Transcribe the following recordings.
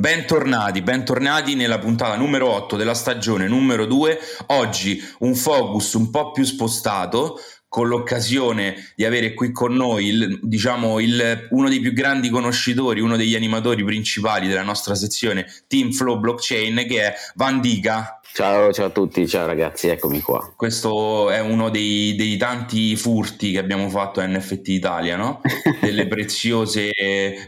Bentornati, bentornati nella puntata numero 8 della stagione numero 2. Oggi un focus un po' più spostato con l'occasione di avere qui con noi il, diciamo, il, uno dei più grandi conoscitori, uno degli animatori principali della nostra sezione Team Flow Blockchain che è Van Diga. Ciao, ciao a tutti, ciao ragazzi, eccomi qua. Questo è uno dei, dei tanti furti che abbiamo fatto a NFT Italia, no? Delle preziose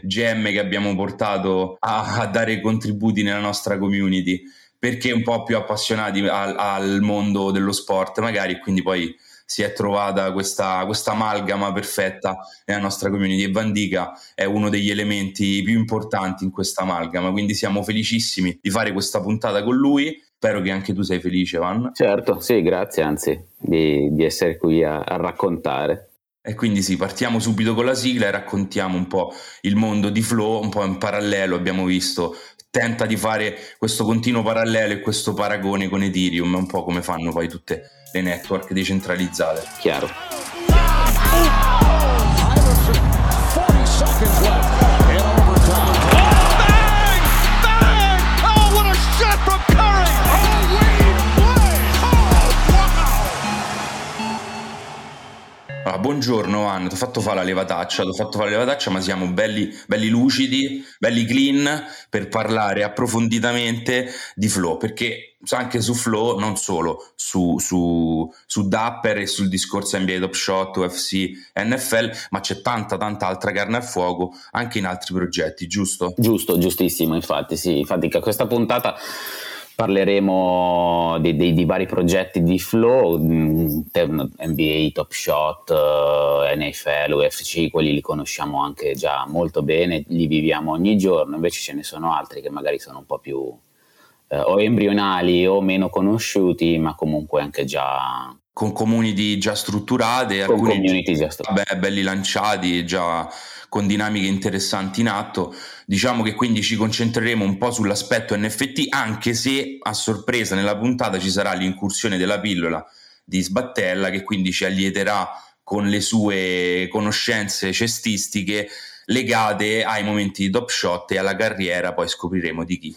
gemme che abbiamo portato a, a, dare contributi nella nostra community, perché un po' più appassionati al, al mondo dello sport, magari, quindi poi si è trovata questa, questa amalgama perfetta nella nostra community e Vandica è uno degli elementi più importanti in questa amalgama, quindi siamo felicissimi di fare questa puntata con lui Spero che anche tu sei felice, Van. Certo, sì, grazie, anzi, di, di essere qui a, a raccontare. E quindi sì, partiamo subito con la sigla e raccontiamo un po' il mondo di Flow, un po' in parallelo, abbiamo visto, tenta di fare questo continuo parallelo e questo paragone con Ethereum, un po' come fanno poi tutte le network decentralizzate. Chiaro. Allora, buongiorno Anna, ti ho fatto fare la levataccia, ti ho fatto fare la levataccia, ma siamo belli, belli lucidi, belli clean per parlare approfonditamente di Flow, perché anche su Flow, non solo su, su, su Dapper e sul discorso NBA Top Shot, UFC, NFL, ma c'è tanta tanta altra carne al fuoco anche in altri progetti, giusto? Giusto, giustissimo, infatti sì, infatti questa puntata parleremo di, di, di, vari progetti di flow, NBA, mm, Top Shot, eh, NFL, UFC, quelli li conosciamo anche già molto bene, li viviamo ogni giorno, invece ce ne sono altri che magari sono un po' più eh, o embrionali o meno conosciuti, ma comunque anche già con community già strutturate, con alcuni già vabbè, belli lanciati, già con dinamiche interessanti in atto. Diciamo che quindi ci concentreremo un po' sull'aspetto NFT, anche se a sorpresa nella puntata ci sarà l'incursione della pillola di Sbattella che quindi ci allieterà con le sue conoscenze cestistiche legate ai momenti di top shot e alla carriera, poi scopriremo di chi.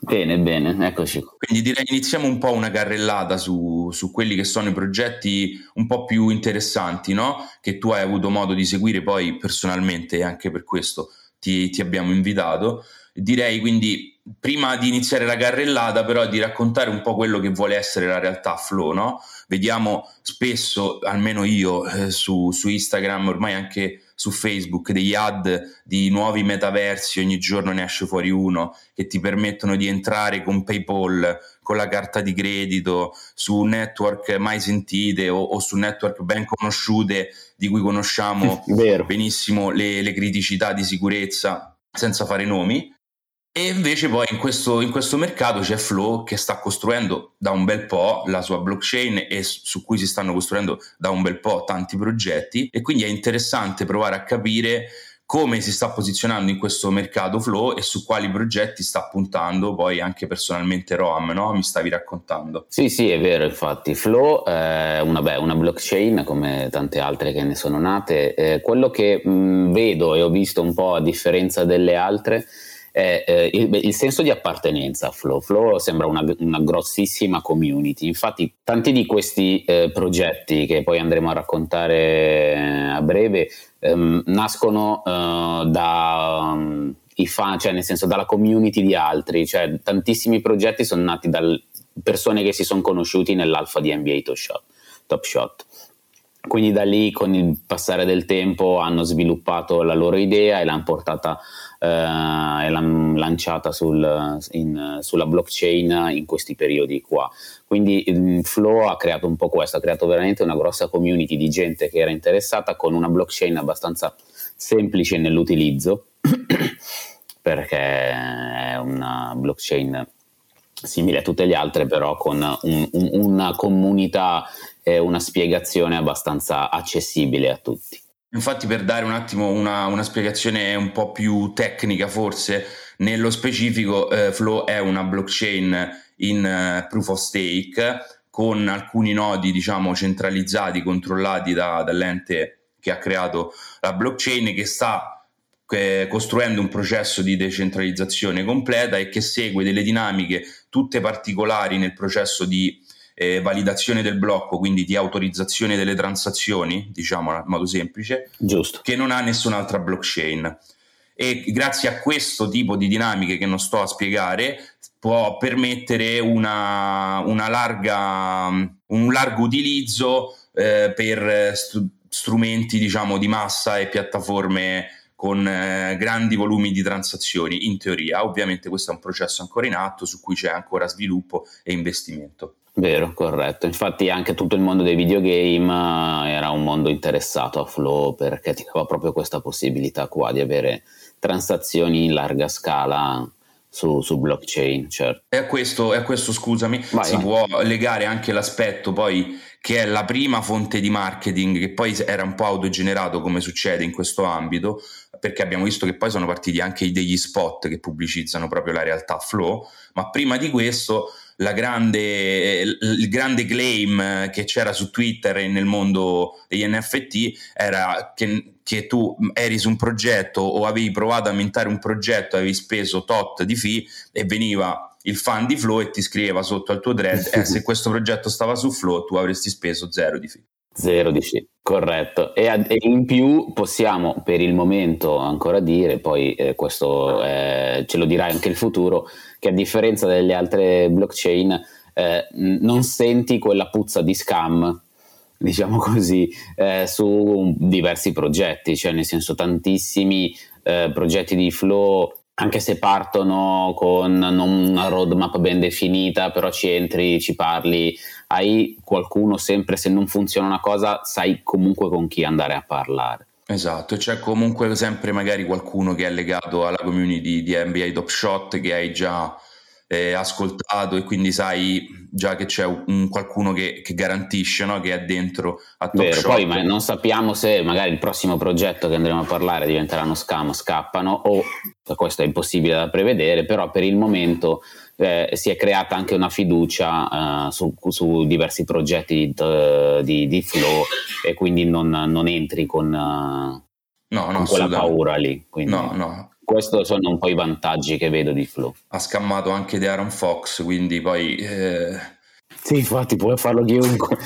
Bene, bene, eccoci. Quindi direi iniziamo un po' una carrellata su, su, quelli che sono i progetti un po' più interessanti, no? Che tu hai avuto modo di seguire poi personalmente e anche per questo ti, ti abbiamo invitato. Direi quindi, prima di iniziare la carrellata, però di raccontare un po' quello che vuole essere la realtà Flow, no? Vediamo spesso, almeno io, eh, su, su Instagram, ormai anche su Facebook degli ad di nuovi metaversi, ogni giorno ne esce fuori uno, che ti permettono di entrare con PayPal, con la carta di credito, su network mai sentite o, o su network ben conosciute di cui conosciamo benissimo le, le criticità di sicurezza senza fare nomi e invece poi in questo, in questo, mercato c'è Flow che sta costruendo da un bel po' la sua blockchain e su cui si stanno costruendo da un bel po' tanti progetti e quindi è interessante provare a capire come si sta posizionando in questo mercato Flow e su quali progetti sta puntando poi anche personalmente Roam, no? Mi stavi raccontando. Sì, sì, è vero, infatti. Flow è una, beh, una blockchain come tante altre che ne sono nate. Eh, quello che mh, vedo e ho visto un po' a differenza delle altre è eh, il, il, senso di appartenenza a Flow. Flow sembra una, una grossissima community, infatti tanti di questi eh, progetti che poi andremo a raccontare eh, a breve ehm, nascono eh, da... Um, i fan, cioè nel senso dalla community di altri, cioè tantissimi progetti sono nati da persone che si sono conosciuti nell'alfa di NBA Top Shot. Top Shot. Quindi da lì con il passare del tempo hanno sviluppato la loro idea e l'hanno portata eh, e l'hanno lanciata sul, in, sulla blockchain in questi periodi qua. Quindi il Flow ha creato un po' questo, ha creato veramente una grossa community di gente che era interessata con una blockchain abbastanza semplice nell'utilizzo perché è una blockchain simile a tutte le altre però con un, un, una comunità e una spiegazione abbastanza accessibile a tutti. Infatti per dare un attimo una, una spiegazione un po' più tecnica forse, nello specifico eh, Flow è una blockchain in uh, proof of stake con alcuni nodi diciamo centralizzati, controllati da, dall'ente che ha creato la blockchain che sta costruendo un processo di decentralizzazione completa e che segue delle dinamiche tutte particolari nel processo di eh, validazione del blocco, quindi di autorizzazione delle transazioni, diciamo in modo semplice, Giusto. che non ha nessun'altra blockchain. E grazie a questo tipo di dinamiche che non sto a spiegare, può permettere una, una larga, un largo utilizzo eh, per strumenti diciamo, di massa e piattaforme con eh, grandi volumi di transazioni, in teoria. Ovviamente questo è un processo ancora in atto su cui c'è ancora sviluppo e investimento. Vero, corretto. Infatti anche tutto il mondo dei videogame eh, era un mondo interessato a Flow perché ti dava proprio questa possibilità qua di avere transazioni in larga scala su, su, blockchain, certo. E a questo, e a questo scusami, vai, si vai. può legare anche l'aspetto poi che è la prima fonte di marketing che poi era un po' autogenerato come succede in questo ambito, perché abbiamo visto che poi sono partiti anche degli spot che pubblicizzano proprio la realtà flow, ma prima di questo grande, il grande claim che c'era su Twitter e nel mondo degli NFT era che, che, tu eri su un progetto o avevi provato a mentare un progetto, avevi speso tot di fee e veniva il fan di Flow e ti scriveva sotto al tuo thread eh, se questo progetto stava su Flow tu avresti speso zero di fee. Zero di sì, corretto. E, e, in più possiamo per il momento ancora dire, poi eh, questo eh, ce lo dirà anche il futuro, che a differenza delle altre blockchain eh, non senti quella puzza di scam, diciamo così, eh, su diversi progetti, cioè nel senso tantissimi eh, progetti di flow anche se partono con non una roadmap ben definita, però ci entri, ci parli, hai qualcuno sempre, se non funziona una cosa, sai comunque con chi andare a parlare. Esatto, c'è comunque sempre magari qualcuno che è legato alla community di NBA Top Shot che hai già eh, ascoltato e quindi sai già che c'è un, qualcuno che, che garantisce, no? che è dentro a Top Vero. Poi ma non sappiamo se magari il prossimo progetto che andremo a parlare diventerà uno scam, scappano o questo è impossibile da prevedere, però per il momento eh, si è creata anche una fiducia uh, su, su, diversi progetti di, di, di, Flow e quindi non, non entri con, uh, no, no, con quella paura lì. Quindi. No, no, questi sono un po' i vantaggi che vedo di Flow. Ha scammato anche di Aaron Fox, quindi poi... Eh... Sì, infatti puoi farlo chiunque.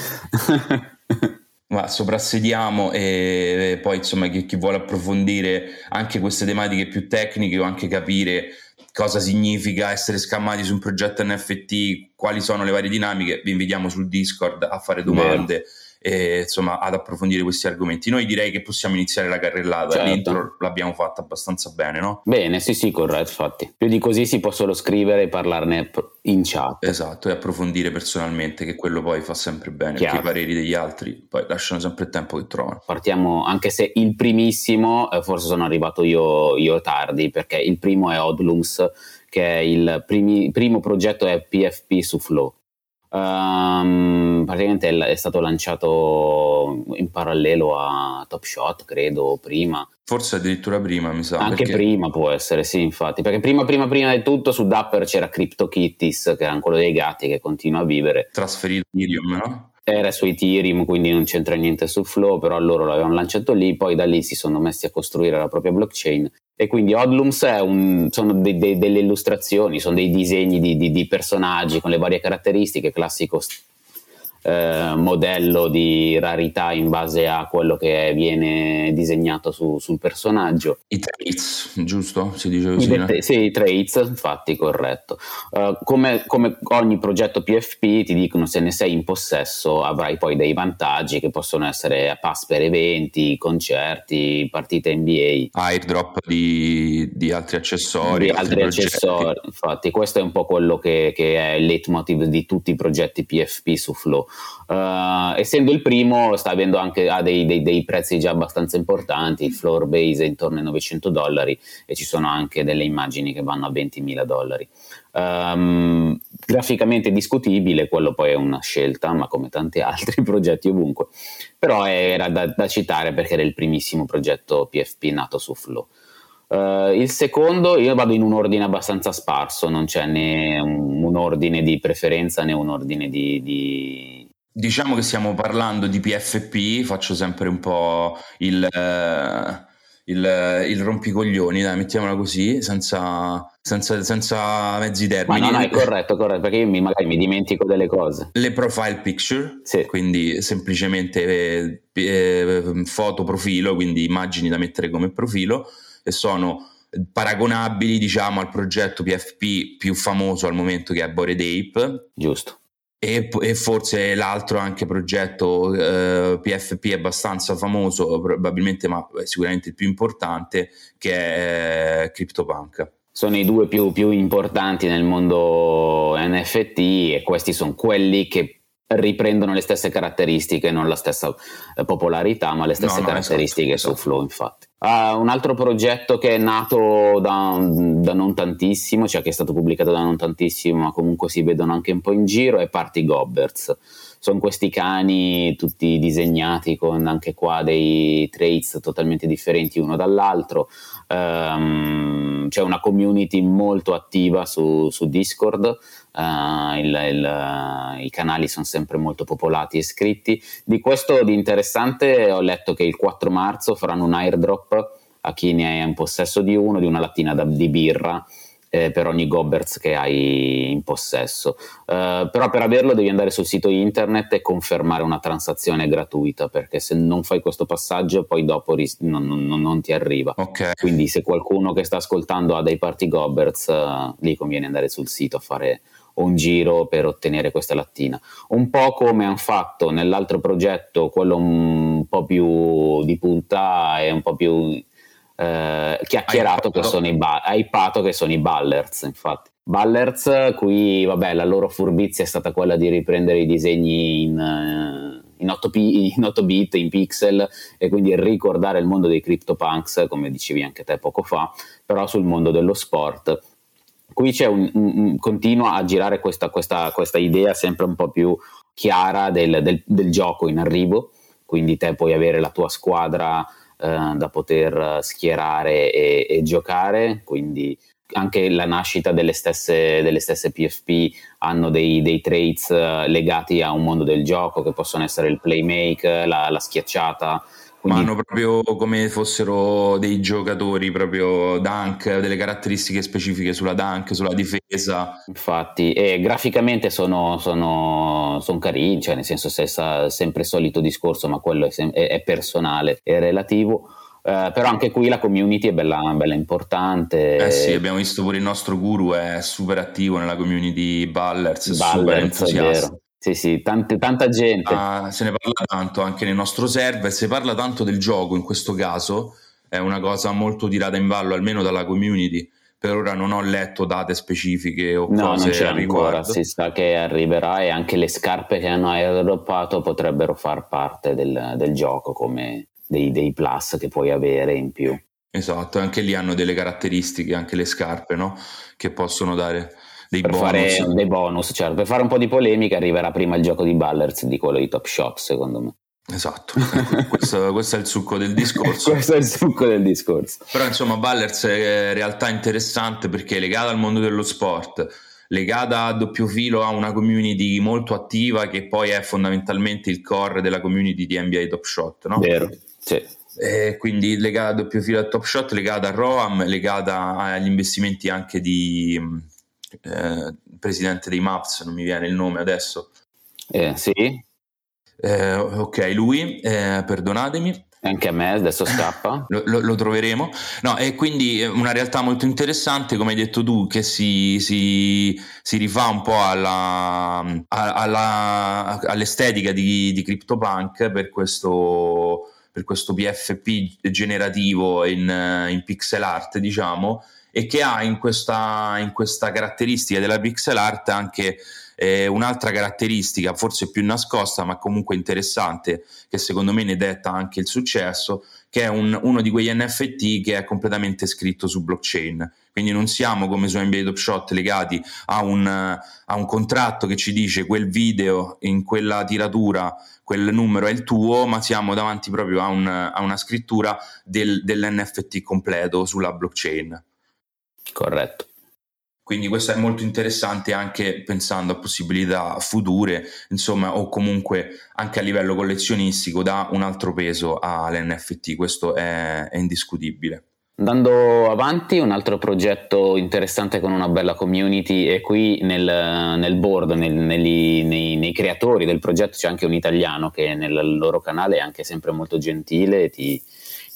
Ma soprassediamo e poi insomma chi, chi, vuole approfondire anche queste tematiche più tecniche o anche capire cosa significa essere scammati su un progetto NFT, quali sono le varie dinamiche, vi invitiamo sul Discord a fare domande. Vero e, insomma, ad approfondire questi argomenti. Noi direi che possiamo iniziare la carrellata, certo. l'intro l'abbiamo fatta abbastanza bene, no? Bene, sì, sì, corretto, infatti. Più di così si può solo scrivere e parlarne in chat. Esatto, e approfondire personalmente, che quello poi fa sempre bene, Chiaro. perché i pareri degli altri poi lasciano sempre il tempo che trovano. Partiamo, anche se il primissimo, eh, forse sono arrivato io, io tardi, perché il primo è Odlums, che è il primi, primo progetto è PFP su Flow Um, praticamente è stato lanciato in parallelo a Top Shot, credo, prima. Forse addirittura prima, mi sa. Anche perché... prima può essere, sì, infatti. Perché prima, prima, prima di tutto su Dapper c'era CryptoKitties, che era quello dei gatti che continua a vivere. Trasferito Ethereum, no? Era su Ethereum, quindi non c'entra niente su Flow, però loro l'avevano lanciato lì, poi da lì si sono messi a costruire la propria blockchain e quindi Odlums un, sono de, de, delle illustrazioni, sono dei disegni di, di, di, personaggi con le varie caratteristiche, classico eh, modello di rarità in base a quello che viene disegnato su, sul personaggio. I traits, giusto? Si dice così? I, sì, i traits, infatti, corretto. Uh, come, come, ogni progetto PFP ti dicono se ne sei in possesso avrai poi dei vantaggi che possono essere pass per eventi, concerti, partite NBA. Airdrop di, di altri accessori. Di altri, altri accessori, infatti questo è un po' quello che, che è il leitmotiv di tutti i progetti PFP su Flow Uh, essendo il primo sta avendo anche ha dei, dei, dei, prezzi già abbastanza importanti, il floor base è intorno ai 900 dollari e ci sono anche delle immagini che vanno a 20.000 dollari. Um, graficamente discutibile, quello poi è una scelta, ma come tanti altri progetti ovunque, però era da, da citare perché era il primissimo progetto PFP nato su Flow. Uh, il secondo io vado in un ordine abbastanza sparso, non c'è né un, un ordine di preferenza né un ordine di, di, Diciamo che stiamo parlando di PFP, faccio sempre un po' il, eh, il, il rompicoglioni, dai, mettiamola così, senza, senza, senza mezzi termini. Ma no, no, è corretto, corretto, perché io mi, magari mi dimentico delle cose. Le profile picture, sì. quindi semplicemente eh, eh, foto profilo, quindi immagini da mettere come profilo, e sono paragonabili diciamo al progetto PFP più famoso al momento che è Bored Ape. Giusto e, e, forse l'altro anche progetto eh, PFP abbastanza famoso, probabilmente, ma sicuramente il più importante, che è eh, CryptoPunk. Sono i due più, più importanti nel mondo NFT e questi sono quelli che riprendono le stesse caratteristiche, non la stessa eh, popolarità, ma le stesse no, no, caratteristiche esatto, su Flow, infatti. Uh, un altro progetto che è nato da, da, non tantissimo, cioè che è stato pubblicato da non tantissimo, ma comunque si vedono anche un po' in giro, è Party Gobbers. Sono questi cani tutti disegnati con anche qua dei traits totalmente differenti uno dall'altro. Um, c'è una community molto attiva su, su Discord Uh, il, il, uh, i canali sono sempre molto popolati e iscritti. Di questo di interessante ho letto che il 4 marzo faranno un airdrop a chi ne è in possesso di uno, di una lattina da, di birra eh, per ogni Gobbers che hai in possesso. Uh, però per averlo devi andare sul sito internet e confermare una transazione gratuita, perché se non fai questo passaggio poi dopo ris- non, non, non, ti arriva. Okay. Quindi se qualcuno che sta ascoltando ha dei party Gobbers, uh, lì conviene andare sul sito a fare un giro per ottenere questa lattina. Un po' come hanno fatto nell'altro progetto, quello un po' più di punta e un po' più eh, chiacchierato, che sono i ba- che sono i Ballers, infatti. Ballers, qui vabbè, la loro furbizia è stata quella di riprendere i disegni in, eh, in, 8, in 8 bit, in pixel, e quindi ricordare il mondo dei CryptoPunks, come dicevi anche te poco fa, però sul mondo dello sport qui c'è un, un, continua a girare questa, questa, questa, idea sempre un po' più chiara del, del, del, gioco in arrivo, quindi te puoi avere la tua squadra eh, da poter schierare e, e, giocare, quindi anche la nascita delle stesse, delle stesse PFP hanno dei, dei, traits eh, legati a un mondo del gioco che possono essere il playmake, la, la schiacciata, quindi... Ma hanno proprio come fossero dei giocatori, proprio dunk, delle caratteristiche specifiche sulla dunk, sulla difesa. Infatti, e graficamente sono, sono, sono carini, cioè nel senso se è sempre il solito discorso, ma quello è, sem- è personale, è relativo. Uh, però anche qui la community è bella, bella, importante. Eh sì, abbiamo visto pure il nostro guru è super attivo nella community Ballers, Ballers super entusiasta. Sì, sì, tante, tanta gente. Uh, se ne parla tanto anche nel nostro server, si parla tanto del gioco in questo caso, è una cosa molto tirata in ballo, almeno dalla community. Per ora non ho letto date specifiche o no, cose non c'è ancora, si sa che arriverà e anche le scarpe che hanno airdroppato potrebbero far parte del, del gioco come dei, dei plus che puoi avere in più. Esatto, anche lì hanno delle caratteristiche, anche le scarpe, no? Che possono dare dei per bonus. fare dei bonus, certo. Per fare un po' di polemica arriverà prima il gioco di Ballers di quello di Top Shot, secondo me. Esatto, questo, questo, è il succo del discorso. questo è il succo del discorso. Però insomma Ballers è in realtà interessante perché è legata al mondo dello sport, legata a doppio filo a una community molto attiva che poi è fondamentalmente il core della community di NBA Top Shot, no? Vero, sì. E quindi legata a doppio filo a Top Shot, legata a Roam, legata agli investimenti anche di eh, presidente dei Maps, non mi viene il nome adesso. Eh, sì. Eh, ok, lui, eh, perdonatemi. Anche a me adesso scappa. lo, lo, lo, troveremo. No, e quindi una realtà molto interessante, come hai detto tu, che si, si, si rifà un po' alla, alla, all'estetica di, di CryptoPunk per questo, per questo PFP generativo in, in pixel art, diciamo, e che ha in questa, in questa caratteristica della pixel art anche eh, un'altra caratteristica, forse più nascosta, ma comunque interessante, che secondo me ne detta anche il successo, che è un, uno di quegli NFT che è completamente scritto su blockchain. Quindi non siamo come su NBA Top Shot legati a un, a un contratto che ci dice quel video in quella tiratura quel numero è il tuo, ma siamo davanti proprio a, un, a una scrittura del, dell'NFT completo sulla blockchain. Corretto. Quindi questo è molto interessante anche pensando a possibilità future, insomma, o comunque anche a livello collezionistico dà un altro peso all'NFT, questo è, è indiscutibile. Andando avanti, un altro progetto interessante con una bella community e qui nel, nel board, nel, negli, nei, nei, creatori del progetto c'è anche un italiano che nel loro canale è anche sempre molto gentile, ti,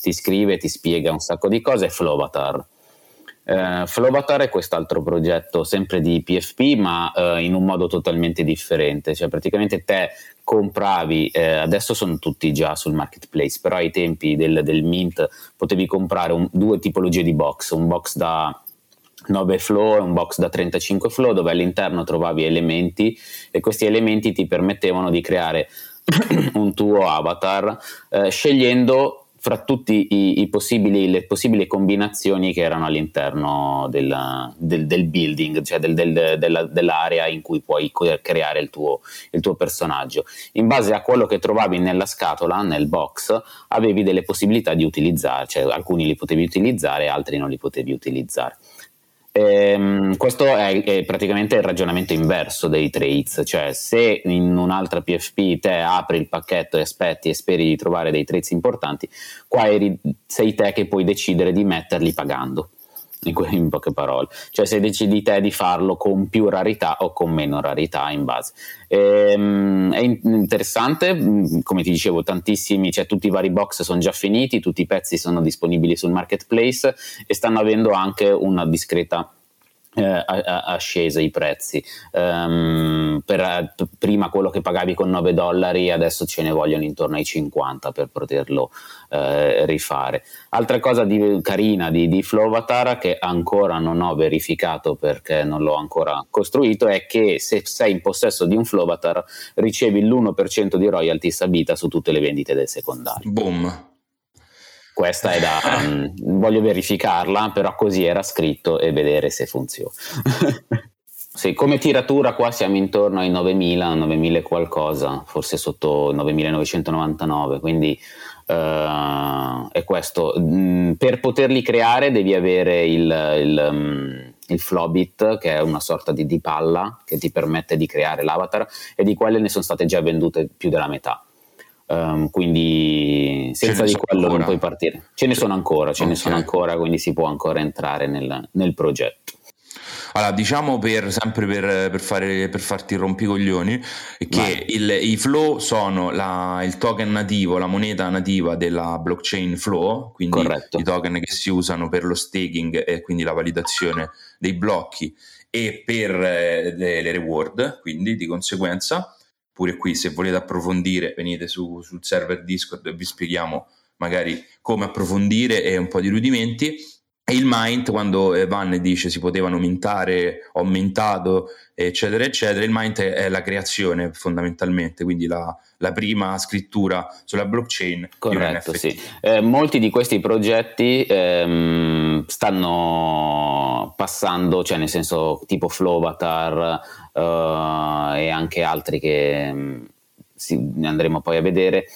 ti scrive, ti spiega un sacco di cose, è Flovatar. Eh, Flovatar è quest'altro progetto sempre di PFP ma eh, in un modo totalmente differente, cioè praticamente te compravi, eh, adesso sono tutti già sul marketplace, però ai tempi del, del Mint potevi comprare un, due tipologie di box, un box da 9 flow e un box da 35 flow dove all'interno trovavi elementi e questi elementi ti permettevano di creare un tuo avatar eh, scegliendo fra tutte le possibili combinazioni che erano all'interno del, del, del building, cioè del, della, dell'area in cui puoi creare il tuo, il tuo, personaggio. In base a quello che trovavi nella scatola, nel box, avevi delle possibilità di utilizzare, cioè alcuni li potevi utilizzare, altri non li potevi utilizzare. Ehm, questo è, è, praticamente il ragionamento inverso dei trades, cioè se in un'altra PFP te apri il pacchetto e aspetti e speri di trovare dei trades importanti, qua eri, sei te che puoi decidere di metterli pagando. In, poche parole, cioè se decidi te di farlo con più rarità o con meno rarità in base. Ehm, è interessante, mm, come ti dicevo, tantissimi, cioè tutti i vari box sono già finiti, tutti i pezzi sono disponibili sul marketplace e stanno avendo anche una discreta eh, ascesa i prezzi. Um, per, prima quello che pagavi con 9 dollari, adesso ce ne vogliono intorno ai 50 per poterlo eh, rifare. Altra cosa di, carina di, di Flowavatar che ancora non ho verificato perché non l'ho ancora costruito è che se sei in possesso di un Flowavatar ricevi l'1% di royalties a su tutte le vendite del secondario. Boom questa è da um, voglio verificarla però così era scritto e vedere se funziona sì, come tiratura qua siamo intorno ai 9000 9000 qualcosa forse sotto 9999 quindi uh, è questo mm, per poterli creare devi avere il, il um, il Flobit, che è una sorta di, di palla che ti permette di creare l'avatar, e di quelle ne sono state già vendute più della metà. Um, quindi senza di quello ancora. non puoi partire. Ce ne sono ancora, ce okay. ne sono ancora, quindi si può ancora entrare nel, nel progetto. Allora, diciamo per, sempre per, per, fare, per farti rompicoglioni che il, i flow sono la, il token nativo, la moneta nativa della blockchain flow, quindi Corretto. i token che si usano per lo staking e quindi la validazione dei blocchi e per eh, le reward, quindi di conseguenza pure qui se volete approfondire venite su, sul server Discord e vi spieghiamo magari come approfondire e un po' di rudimenti. E il Mind, quando Van dice si potevano mintare, ho mintato, eccetera, eccetera, il Mind è la creazione fondamentalmente, quindi la, la prima scrittura sulla blockchain. Corretto, sì. Eh, molti di questi progetti ehm, stanno passando, cioè nel senso tipo Flowavatar, uh, e anche altri che um, si, andremo poi a vedere,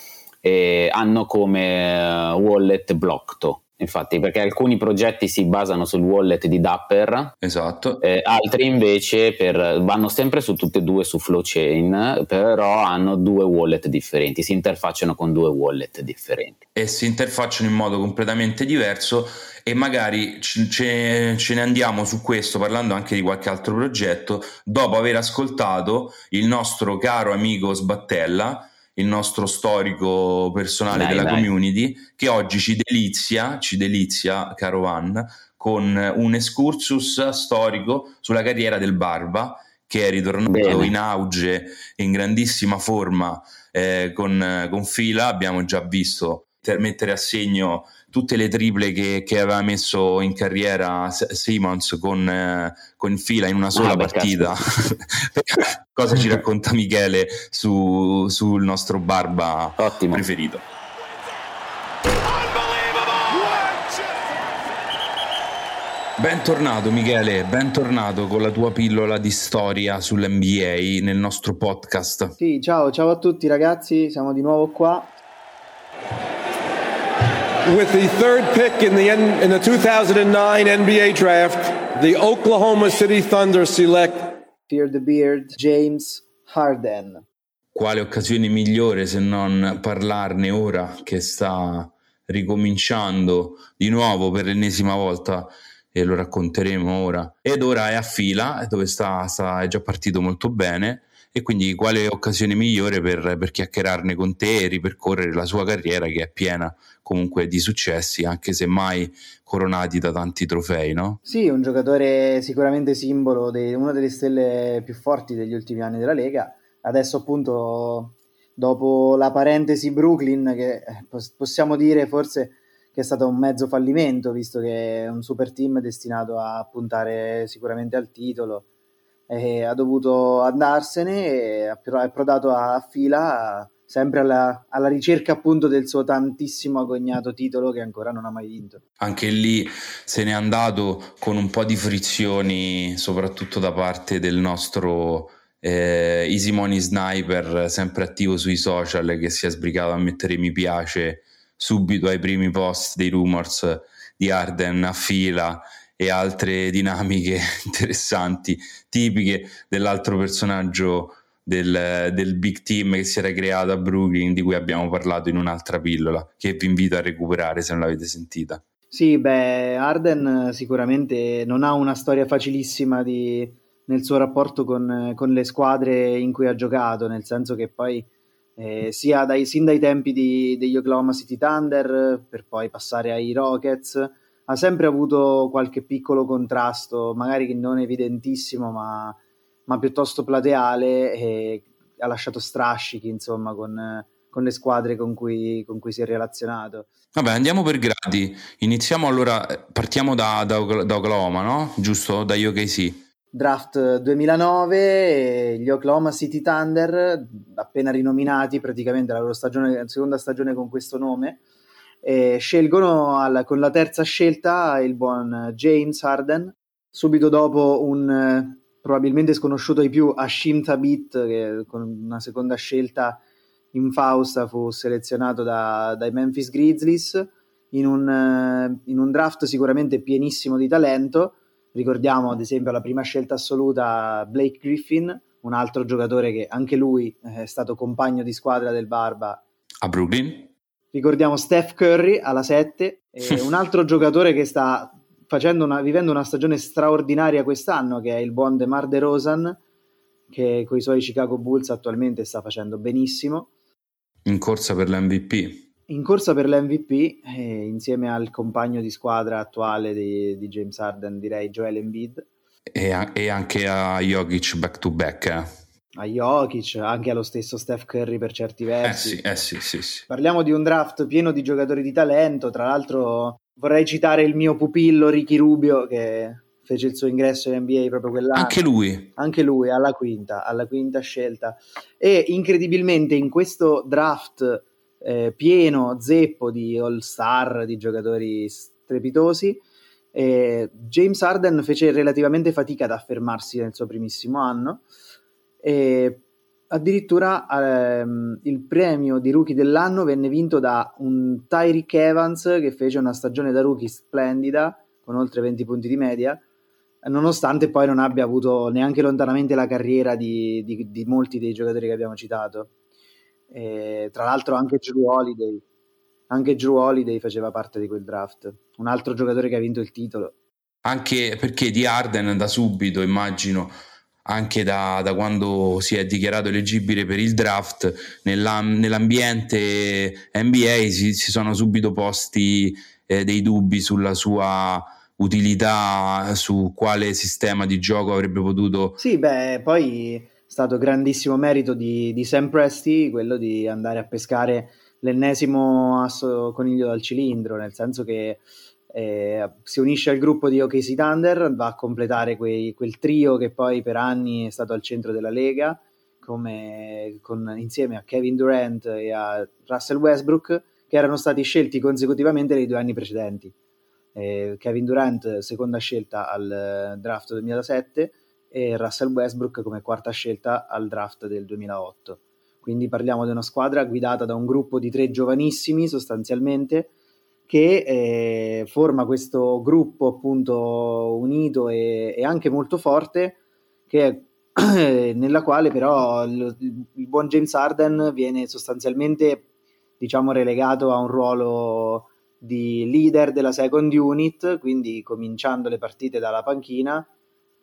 eh, hanno come uh, wallet Blockto. Infatti, perché alcuni progetti si basano sul wallet di Dapper, esatto. Eh, altri invece per, vanno sempre su tutte e due su Flowchain, però hanno due wallet differenti, si interfacciano con due wallet differenti. E si interfacciano in modo completamente diverso e magari ce, ce ne andiamo su questo parlando anche di qualche altro progetto dopo aver ascoltato il nostro caro amico Sbattella il nostro storico personale dai, della dai. community, che oggi ci delizia, ci delizia, caro Van, con un excursus storico sulla carriera del Barba, che è ritornato Bene. in auge in grandissima forma eh, con, con fila. Abbiamo già visto per mettere a segno tutte le triple che, che aveva messo in carriera Simons con, eh, con fila in una sola ah, partita. Cosa ci racconta Michele su, sul nostro Barba Ottimo. preferito? Bentornato Michele, bentornato con la tua pillola di storia sull'NBA nel nostro podcast. Sì, ciao, ciao a tutti ragazzi, siamo di nuovo qua with the third pick in the, N- in the 2009 NBA draft, the Oklahoma City Thunder select Fear the Beard, James Harden. Quale occasione migliore se non parlarne ora che sta ricominciando di nuovo per l'ennesima volta e lo racconteremo ora. Ed ora è a fila, dove sta, sta è già partito molto bene e quindi quale occasione migliore per, per, chiacchierarne con te e ripercorrere la sua carriera che è piena comunque di successi, anche se mai coronati da tanti trofei, no? Sì, un giocatore sicuramente simbolo di una delle stelle più forti degli ultimi anni della Lega. Adesso appunto dopo la parentesi Brooklyn che eh, possiamo dire forse che è stato un mezzo fallimento visto che è un super team destinato a puntare sicuramente al titolo e ha dovuto andarsene e è approdato a fila sempre alla, alla, ricerca appunto del suo tantissimo agognato titolo che ancora non ha mai vinto. Anche lì se n'è andato con un po' di frizioni, soprattutto da parte del nostro eh, Easy Money Sniper, sempre attivo sui social, che si è sbrigato a mettere mi piace subito ai primi post dei rumors di Arden a fila e altre dinamiche interessanti, tipiche dell'altro personaggio del, del, big team che si era creato a Brooklyn, di cui abbiamo parlato in un'altra pillola, che vi invito a recuperare se non l'avete sentita. Sì, beh, Arden sicuramente non ha una storia facilissima di, nel suo rapporto con, con, le squadre in cui ha giocato, nel senso che poi eh, sia dai, sin dai tempi di, degli Oklahoma City Thunder per poi passare ai Rockets, ha sempre avuto qualche piccolo contrasto, magari non evidentissimo, ma, ma piuttosto plateale e ha lasciato strascichi, insomma, con, con le squadre con cui, con cui, si è relazionato. Vabbè, andiamo per gradi. Iniziamo allora, partiamo da, da, da Oklahoma, no? Giusto? Da OKC. Draft 2009, gli Oklahoma City Thunder, appena rinominati praticamente la loro stagione, la seconda stagione con questo nome, e scelgono al, con la terza scelta il buon James Harden, subito dopo un eh, probabilmente sconosciuto ai più Hashim Tabit che con una seconda scelta in Fausta fu selezionato da, dai Memphis Grizzlies in un, eh, in un draft sicuramente pienissimo di talento. Ricordiamo ad esempio la prima scelta assoluta Blake Griffin un altro giocatore che anche lui è stato compagno di squadra del Barba a Brooklyn Ricordiamo Steph Curry alla 7, un altro giocatore che sta una, vivendo una stagione straordinaria quest'anno, che è il buon DeMar DeRozan, che con i suoi Chicago Bulls attualmente sta facendo benissimo. In corsa per l'MVP. In corsa per l'MVP, eh, insieme al compagno di squadra attuale di, di James Harden, direi Joel Embiid. E, a, e anche a Jokic back to back. Eh a Jokic, anche allo stesso Steph Curry per certi versi. Eh sì, eh sì, sì. Parliamo di un draft pieno di giocatori di talento, tra l'altro vorrei citare il mio pupillo Ricky Rubio che fece il suo ingresso in NBA proprio quell'anno. Anche lui. Anche lui, alla quinta, alla quinta scelta. E incredibilmente in questo draft eh, pieno, zeppo di all-star, di giocatori strepitosi, eh, James Harden fece relativamente fatica ad affermarsi nel suo primissimo anno e addirittura ehm, il premio di rookie dell'anno venne vinto da un Tyreek Evans che fece una stagione da rookie splendida con oltre 20 punti di media nonostante poi non abbia avuto neanche lontanamente la carriera di, di, di molti dei giocatori che abbiamo citato. E, tra l'altro anche Drew Holiday anche Drew Holiday faceva parte di quel draft un altro giocatore che ha vinto il titolo. Anche perché di Arden da subito immagino anche da, da, quando si è dichiarato eleggibile per il draft, nella, nell'ambiente NBA si, si, sono subito posti eh, dei dubbi sulla sua utilità, su quale sistema di gioco avrebbe potuto... Sì, beh, poi è stato grandissimo merito di, di Sam Presti quello di andare a pescare l'ennesimo asso coniglio dal cilindro, nel senso che eh, si unisce al gruppo di OKC Thunder, va a completare quei, quel trio che poi per anni è stato al centro della Lega, come, con, insieme a Kevin Durant e a Russell Westbrook, che erano stati scelti consecutivamente nei due anni precedenti. Eh, Kevin Durant seconda scelta al draft 2007 e Russell Westbrook come quarta scelta al draft del 2008. Quindi parliamo di una squadra guidata da un gruppo di tre giovanissimi sostanzialmente, che eh, forma questo gruppo appunto unito e, e anche molto forte che nella quale però il, il, buon James Arden viene sostanzialmente diciamo relegato a un ruolo di leader della second unit, quindi cominciando le partite dalla panchina,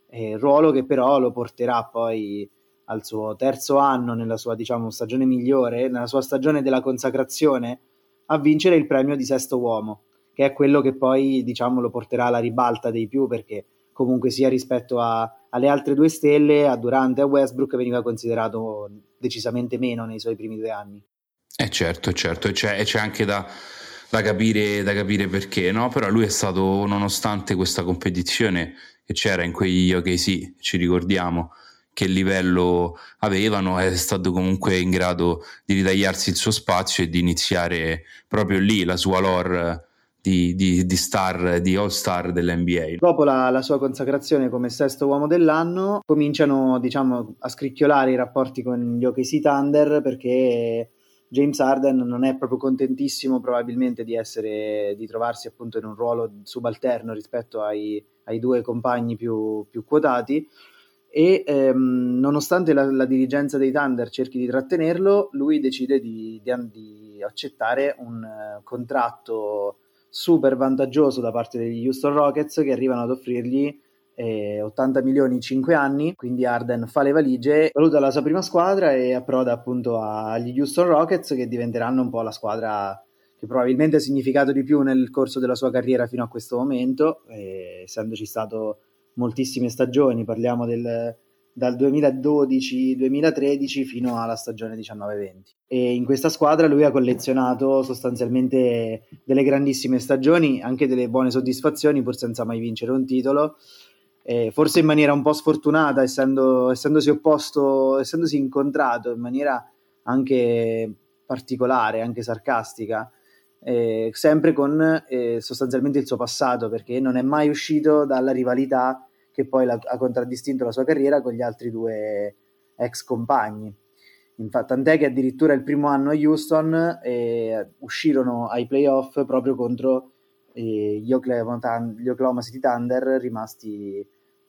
eh, ruolo che però lo porterà poi al suo terzo anno nella sua diciamo stagione migliore, nella sua stagione della consacrazione, a vincere il premio di sesto uomo, che è quello che poi diciamo lo porterà alla ribalta dei più perché comunque sia rispetto a, alle altre due stelle, a Durante e a Westbrook veniva considerato decisamente meno nei suoi primi due anni. Eh certo, certo, e c'è, c'è anche da, da, capire, da capire perché, no? Però lui è stato, nonostante questa competizione che c'era in quegli OKC, ci ricordiamo, che livello avevano, è stato comunque in grado di ritagliarsi il suo spazio e di iniziare proprio lì la sua lore di, di, di star, di all star dell'NBA. Dopo la, la, sua consacrazione come sesto uomo dell'anno, cominciano diciamo, a scricchiolare i rapporti con gli OKC Thunder perché James Harden non è proprio contentissimo probabilmente di, essere, di trovarsi appunto in un ruolo subalterno rispetto ai, ai due compagni più, più quotati e ehm, nonostante la, la, dirigenza dei Thunder cerchi di trattenerlo, lui decide di, di, di accettare un uh, contratto super vantaggioso da parte degli Houston Rockets che arrivano ad offrirgli eh, 80 milioni in 5 anni, quindi Arden fa le valigie, valuta la sua prima squadra e approda appunto agli Houston Rockets che diventeranno un po' la squadra che probabilmente ha significato di più nel corso della sua carriera fino a questo momento, eh, essendoci stato moltissime stagioni, parliamo del, dal 2012-2013 fino alla stagione 19-20. E in questa squadra lui ha collezionato sostanzialmente delle grandissime stagioni, anche delle buone soddisfazioni, pur senza mai vincere un titolo. E forse in maniera un po' sfortunata, essendo, essendosi opposto, essendosi incontrato in maniera anche particolare, anche sarcastica, eh, sempre con eh, sostanzialmente il suo passato, perché non è mai uscito dalla rivalità che poi la, ha contraddistinto la sua carriera con gli altri due ex compagni. Infatti, tant'è che addirittura il primo anno a Houston eh, uscirono ai playoff proprio contro eh, gli, Oklahoma, gli, Oklahoma, City Thunder, rimasti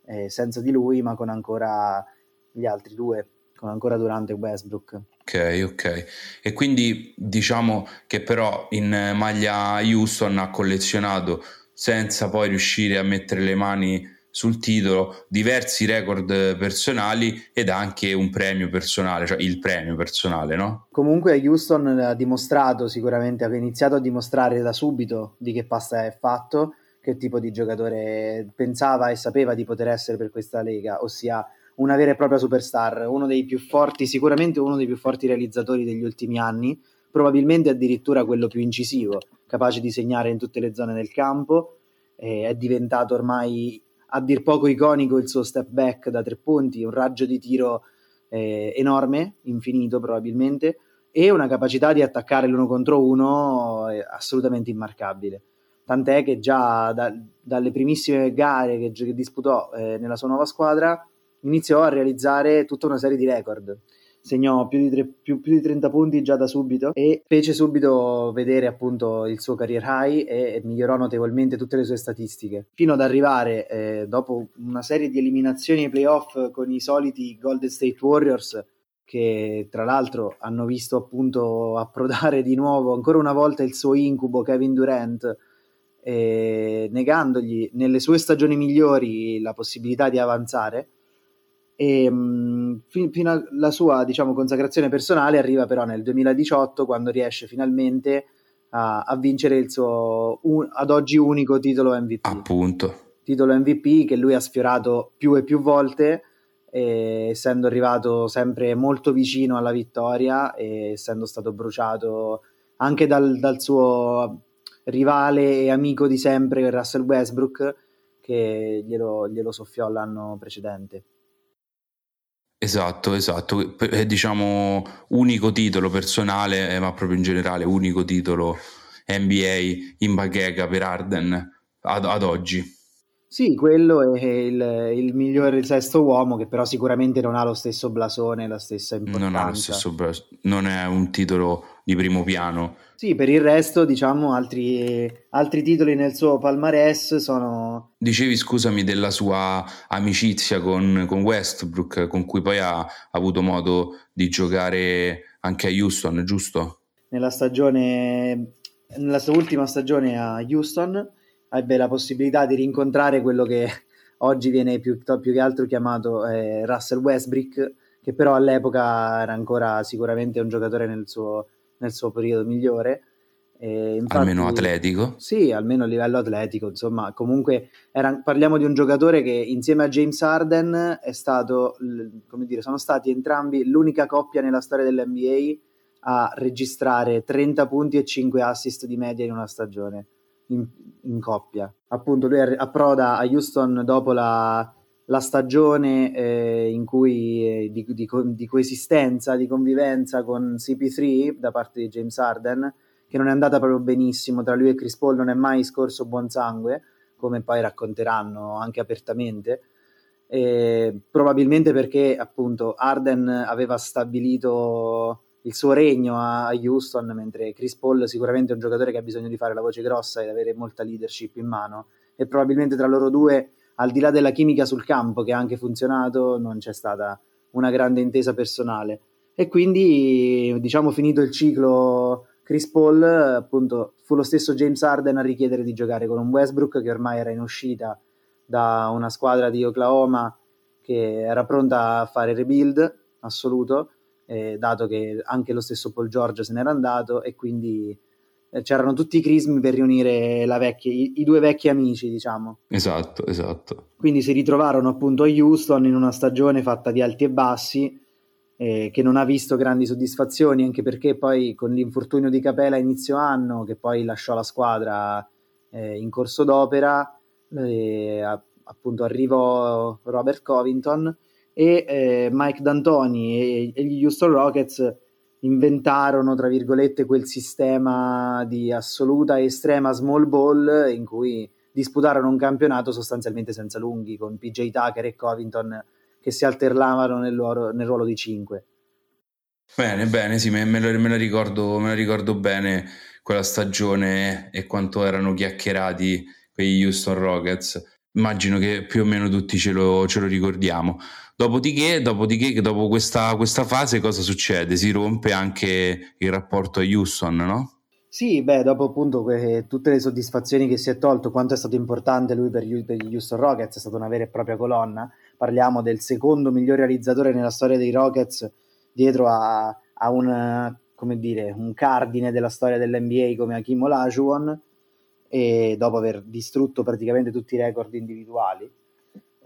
eh, senza di lui, ma con ancora gli altri due, con ancora Durante Westbrook. Ok, ok. E quindi diciamo che però in maglia Houston ha collezionato senza poi riuscire a mettere le mani sul titolo diversi record personali ed anche un premio personale, cioè il premio personale, no? Comunque Houston ha dimostrato sicuramente, ha iniziato a dimostrare da subito di che pasta è fatto, che tipo di giocatore pensava e sapeva di poter essere per questa lega, ossia una vera e propria superstar, uno dei più forti, sicuramente uno dei più forti realizzatori degli ultimi anni, probabilmente addirittura quello più incisivo, capace di segnare in tutte le zone del campo, è diventato ormai a dir poco iconico il suo step back da tre punti, un raggio di tiro eh, enorme, infinito probabilmente, e una capacità di attaccare l'uno contro uno eh, assolutamente immarcabile. Tant'è che già da, dalle primissime gare che, che disputò eh, nella sua nuova squadra iniziò a realizzare tutta una serie di record segnò più di, tre, più, più di, 30 punti già da subito e fece subito vedere appunto il suo career high e, migliorò notevolmente tutte le sue statistiche fino ad arrivare eh, dopo una serie di eliminazioni ai playoff con i soliti Golden State Warriors che tra l'altro hanno visto appunto approdare di nuovo ancora una volta il suo incubo Kevin Durant eh, negandogli nelle sue stagioni migliori la possibilità di avanzare e mh, fino alla sua diciamo, consacrazione personale arriva però nel 2018 quando riesce finalmente a, a vincere il suo un, ad oggi unico titolo MVP. Appunto. Titolo MVP che lui ha sfiorato più e più volte, e, essendo arrivato sempre molto vicino alla vittoria e essendo stato bruciato anche dal, dal suo rivale e amico di sempre Russell Westbrook che glielo, glielo soffiò l'anno precedente. Esatto, esatto, è diciamo unico titolo personale, eh, ma proprio in generale unico titolo NBA in baghega per Arden ad, ad oggi. Sì, quello è il, il migliore sesto uomo che però sicuramente non ha lo stesso blasone, la stessa importanza. Non ha lo stesso non è un titolo di primo piano. Sì, per il resto, diciamo, altri, altri titoli nel suo palmarès sono... Dicevi, scusami, della sua amicizia con, con Westbrook, con cui poi ha, ha avuto modo di giocare anche a Houston, giusto? Nella stagione, nella sua ultima stagione a Houston ebbe la possibilità di rincontrare quello che oggi viene più, più che altro chiamato eh, Russell Westbrook, che però all'epoca era ancora sicuramente un giocatore nel suo, nel suo periodo migliore. Infatti, almeno atletico? Sì, almeno a livello atletico. Insomma, comunque era, parliamo di un giocatore che insieme a James Harden è stato, come dire, sono stati entrambi l'unica coppia nella storia dell'NBA a registrare 30 punti e 5 assist di media in una stagione in, in coppia. Appunto, lui approda a Houston dopo la, la stagione eh, in cui eh, di, di, di, coesistenza, di convivenza con CP3 da parte di James Harden, che non è andata proprio benissimo tra lui e Chris Paul, non è mai scorso buon sangue, come poi racconteranno anche apertamente. Eh, probabilmente perché appunto Harden aveva stabilito il suo regno a Houston, mentre Chris Paul sicuramente è un giocatore che ha bisogno di fare la voce grossa ed avere molta leadership in mano e probabilmente tra loro due, al di là della chimica sul campo che ha anche funzionato, non c'è stata una grande intesa personale. E quindi, diciamo, finito il ciclo Chris Paul, appunto, fu lo stesso James Harden a richiedere di giocare con un Westbrook che ormai era in uscita da una squadra di Oklahoma che era pronta a fare rebuild assoluto eh, dato che anche lo stesso Paul George se n'era andato e quindi c'erano tutti i crismi per riunire vecchia, i, i, due vecchi amici, diciamo. Esatto, esatto. Quindi si ritrovarono appunto a Houston in una stagione fatta di alti e bassi, eh, che non ha visto grandi soddisfazioni, anche perché poi con l'infortunio di Capela a inizio anno, che poi lasciò la squadra eh, in corso d'opera, eh, appunto arrivò Robert Covington e eh, Mike D'Antoni e, e, gli Houston Rockets inventarono, tra virgolette, quel sistema di assoluta e estrema small ball in cui disputarono un campionato sostanzialmente senza lunghi, con PJ Tucker e Covington che si alternavano nel, loro, nel ruolo di 5. Bene, bene, sì, me, me, la, me, la ricordo, me la ricordo bene quella stagione e quanto erano chiacchierati quei Houston Rockets. Immagino che più o meno tutti ce lo, ce lo ricordiamo. Dopodiché, dopodiché dopo questa, questa, fase cosa succede? Si rompe anche il rapporto a Houston, no? Sì, beh, dopo appunto que- tutte le soddisfazioni che si è tolto, quanto è stato importante lui per gli, per gli Houston Rockets, è stata una vera e propria colonna. Parliamo del secondo miglior realizzatore nella storia dei Rockets, dietro a, a un, dire, un cardine della storia dell'NBA come Hakim Olajuwon, e dopo aver distrutto praticamente tutti i record individuali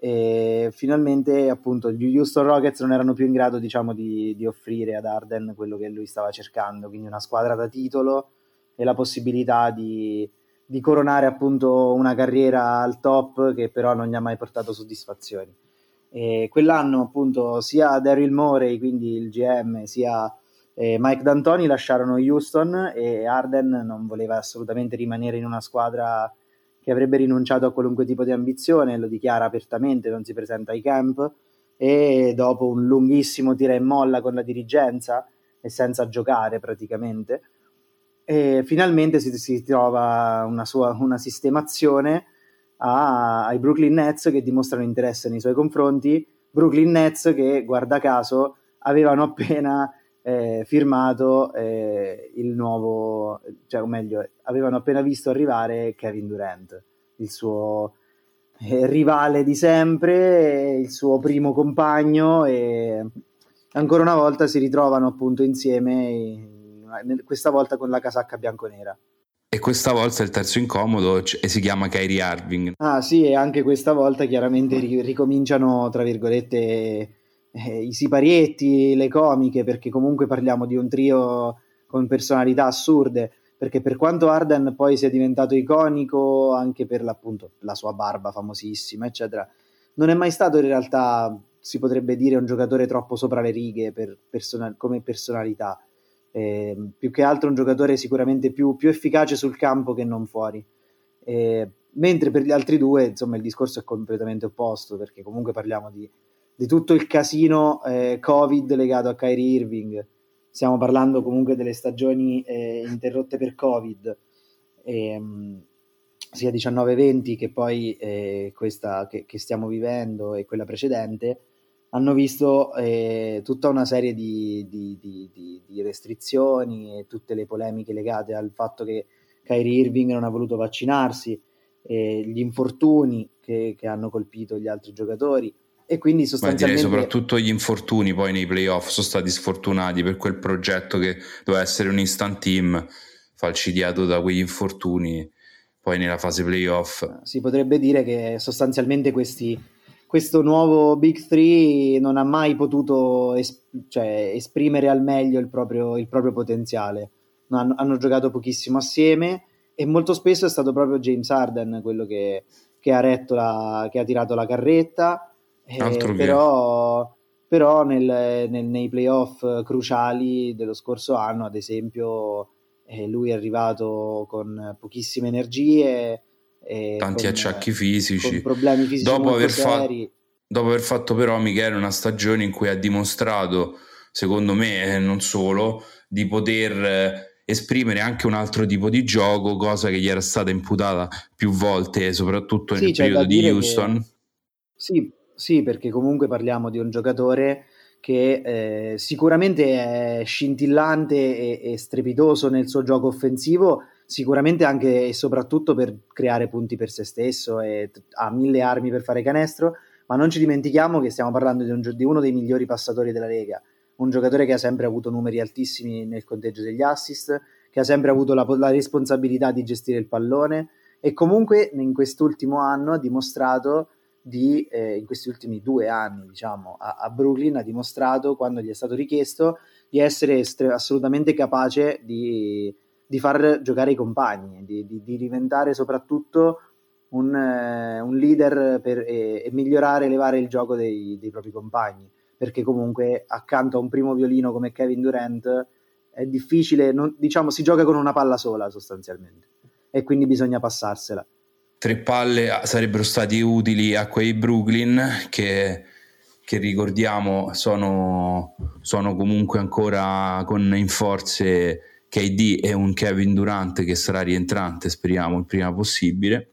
e finalmente appunto gli Houston Rockets non erano più in grado diciamo di, di, offrire ad Arden quello che lui stava cercando quindi una squadra da titolo e la possibilità di, di coronare appunto una carriera al top che però non gli ha mai portato soddisfazioni. E quell'anno appunto sia Daryl Morey quindi il GM sia eh, Mike D'Antoni lasciarono Houston e Arden non voleva assolutamente rimanere in una squadra che avrebbe rinunciato a qualunque tipo di ambizione, lo dichiara apertamente, non si presenta ai camp e dopo un lunghissimo tira e molla con la dirigenza e senza giocare praticamente, finalmente si, si trova una, sua, una sistemazione a, ai Brooklyn Nets che dimostrano interesse nei suoi confronti, Brooklyn Nets che guarda caso avevano appena eh, firmato eh, il nuovo, cioè o meglio, avevano appena visto arrivare Kevin Durant, il suo eh, rivale di sempre, il suo primo compagno e ancora una volta si ritrovano appunto insieme, questa volta con la casacca bianconera. E questa volta il terzo incomodo e si chiama Kyrie Irving. Ah sì, e anche questa volta chiaramente ricominciano, tra virgolette, eh, i siparietti, le comiche, perché comunque parliamo di un trio con personalità assurde, perché per quanto Arden poi sia diventato iconico anche per l'appunto la sua barba famosissima, eccetera, non è mai stato in realtà, si potrebbe dire, un giocatore troppo sopra le righe per person- come personalità. Eh, più che altro un giocatore sicuramente più, più efficace sul campo che non fuori. Eh, mentre per gli altri due, insomma, il discorso è completamente opposto, perché comunque parliamo di di tutto il casino eh, Covid legato a Kyrie Irving, stiamo parlando comunque delle stagioni eh, interrotte per Covid, ehm, sia 19-20 che poi eh, questa che, che, stiamo vivendo e quella precedente, hanno visto eh, tutta una serie di, di, di, di, restrizioni e tutte le polemiche legate al fatto che Kyrie Irving non ha voluto vaccinarsi, gli infortuni che, che hanno colpito gli altri giocatori e quindi sostanzialmente... Ma direi soprattutto gli infortuni poi nei playoff sono stati sfortunati per quel progetto che doveva essere un instant team falcidiato da quegli infortuni poi nella fase playoff. Si potrebbe dire che sostanzialmente questi, questo nuovo Big Three non ha mai potuto es- cioè, esprimere al meglio il proprio, il proprio potenziale. Hanno, hanno, giocato pochissimo assieme e molto spesso è stato proprio James Harden quello che, che, ha, la, che ha tirato la carretta eh, però, però nel, nel, nei playoff cruciali dello scorso anno, ad esempio, eh, lui è arrivato con pochissime energie. Tanti con, acciacchi fisici. Problemi fisici dopo aver, fa- dopo aver fatto però Michele una stagione in cui ha dimostrato, secondo me, e non solo, di poter eh, esprimere anche un altro tipo di gioco, cosa che gli era stata imputata più volte, soprattutto nel sì, periodo di Houston. Che, sì, sì, perché comunque parliamo di un giocatore che eh, sicuramente è scintillante e, e, strepitoso nel suo gioco offensivo, sicuramente anche e soprattutto per creare punti per se stesso e ha mille armi per fare canestro, ma non ci dimentichiamo che stiamo parlando di, un, di uno dei migliori passatori della Lega, un giocatore che ha sempre avuto numeri altissimi nel conteggio degli assist, che ha sempre avuto la, la responsabilità di gestire il pallone e comunque in quest'ultimo anno ha dimostrato di, eh, in questi ultimi due anni diciamo, a, a, Brooklyn ha dimostrato quando gli è stato richiesto di essere estre- assolutamente capace di, di, far giocare i compagni, di, di, di diventare soprattutto un, eh, un leader per, e, e, migliorare, elevare il gioco dei, dei, propri compagni, perché comunque accanto a un primo violino come Kevin Durant è difficile, non, diciamo si gioca con una palla sola sostanzialmente. E quindi bisogna passarsela tre palle sarebbero stati utili a quei Brooklyn che, che ricordiamo sono, sono, comunque ancora con in forze KD e un Kevin Durant che sarà rientrante speriamo il prima possibile.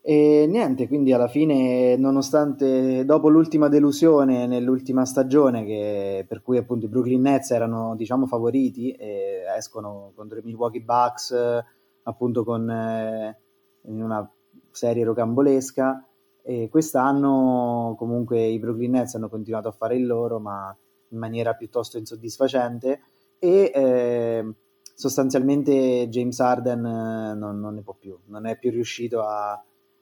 E niente, quindi alla fine, nonostante dopo l'ultima delusione nell'ultima stagione, che, per cui appunto i Brooklyn Nets erano diciamo favoriti escono contro i Milwaukee Bucks, appunto con eh, una serie rocambolesca e quest'anno comunque i Brooklyn Nets hanno continuato a fare il loro ma in maniera piuttosto insoddisfacente e eh, sostanzialmente James Harden eh, non, non, ne può più, non è più riuscito a,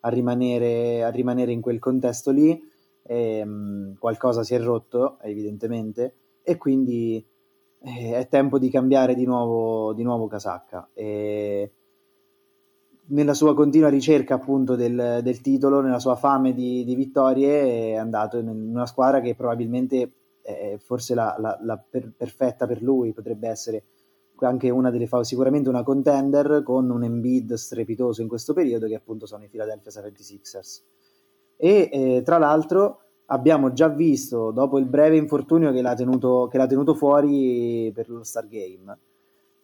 a, rimanere, a rimanere, in quel contesto lì, e, um, qualcosa si è rotto evidentemente e quindi eh, è tempo di cambiare di nuovo, di nuovo casacca. E, nella sua continua ricerca appunto del, del titolo, nella sua fame di, di, vittorie, è andato in una squadra che probabilmente è forse la, la, la per, perfetta per lui, potrebbe essere anche una delle sicuramente una contender con un Embiid strepitoso in questo periodo che appunto sono i Philadelphia 76ers. E eh, tra l'altro abbiamo già visto dopo il breve infortunio che l'ha tenuto, che l'ha tenuto fuori per lo Star Game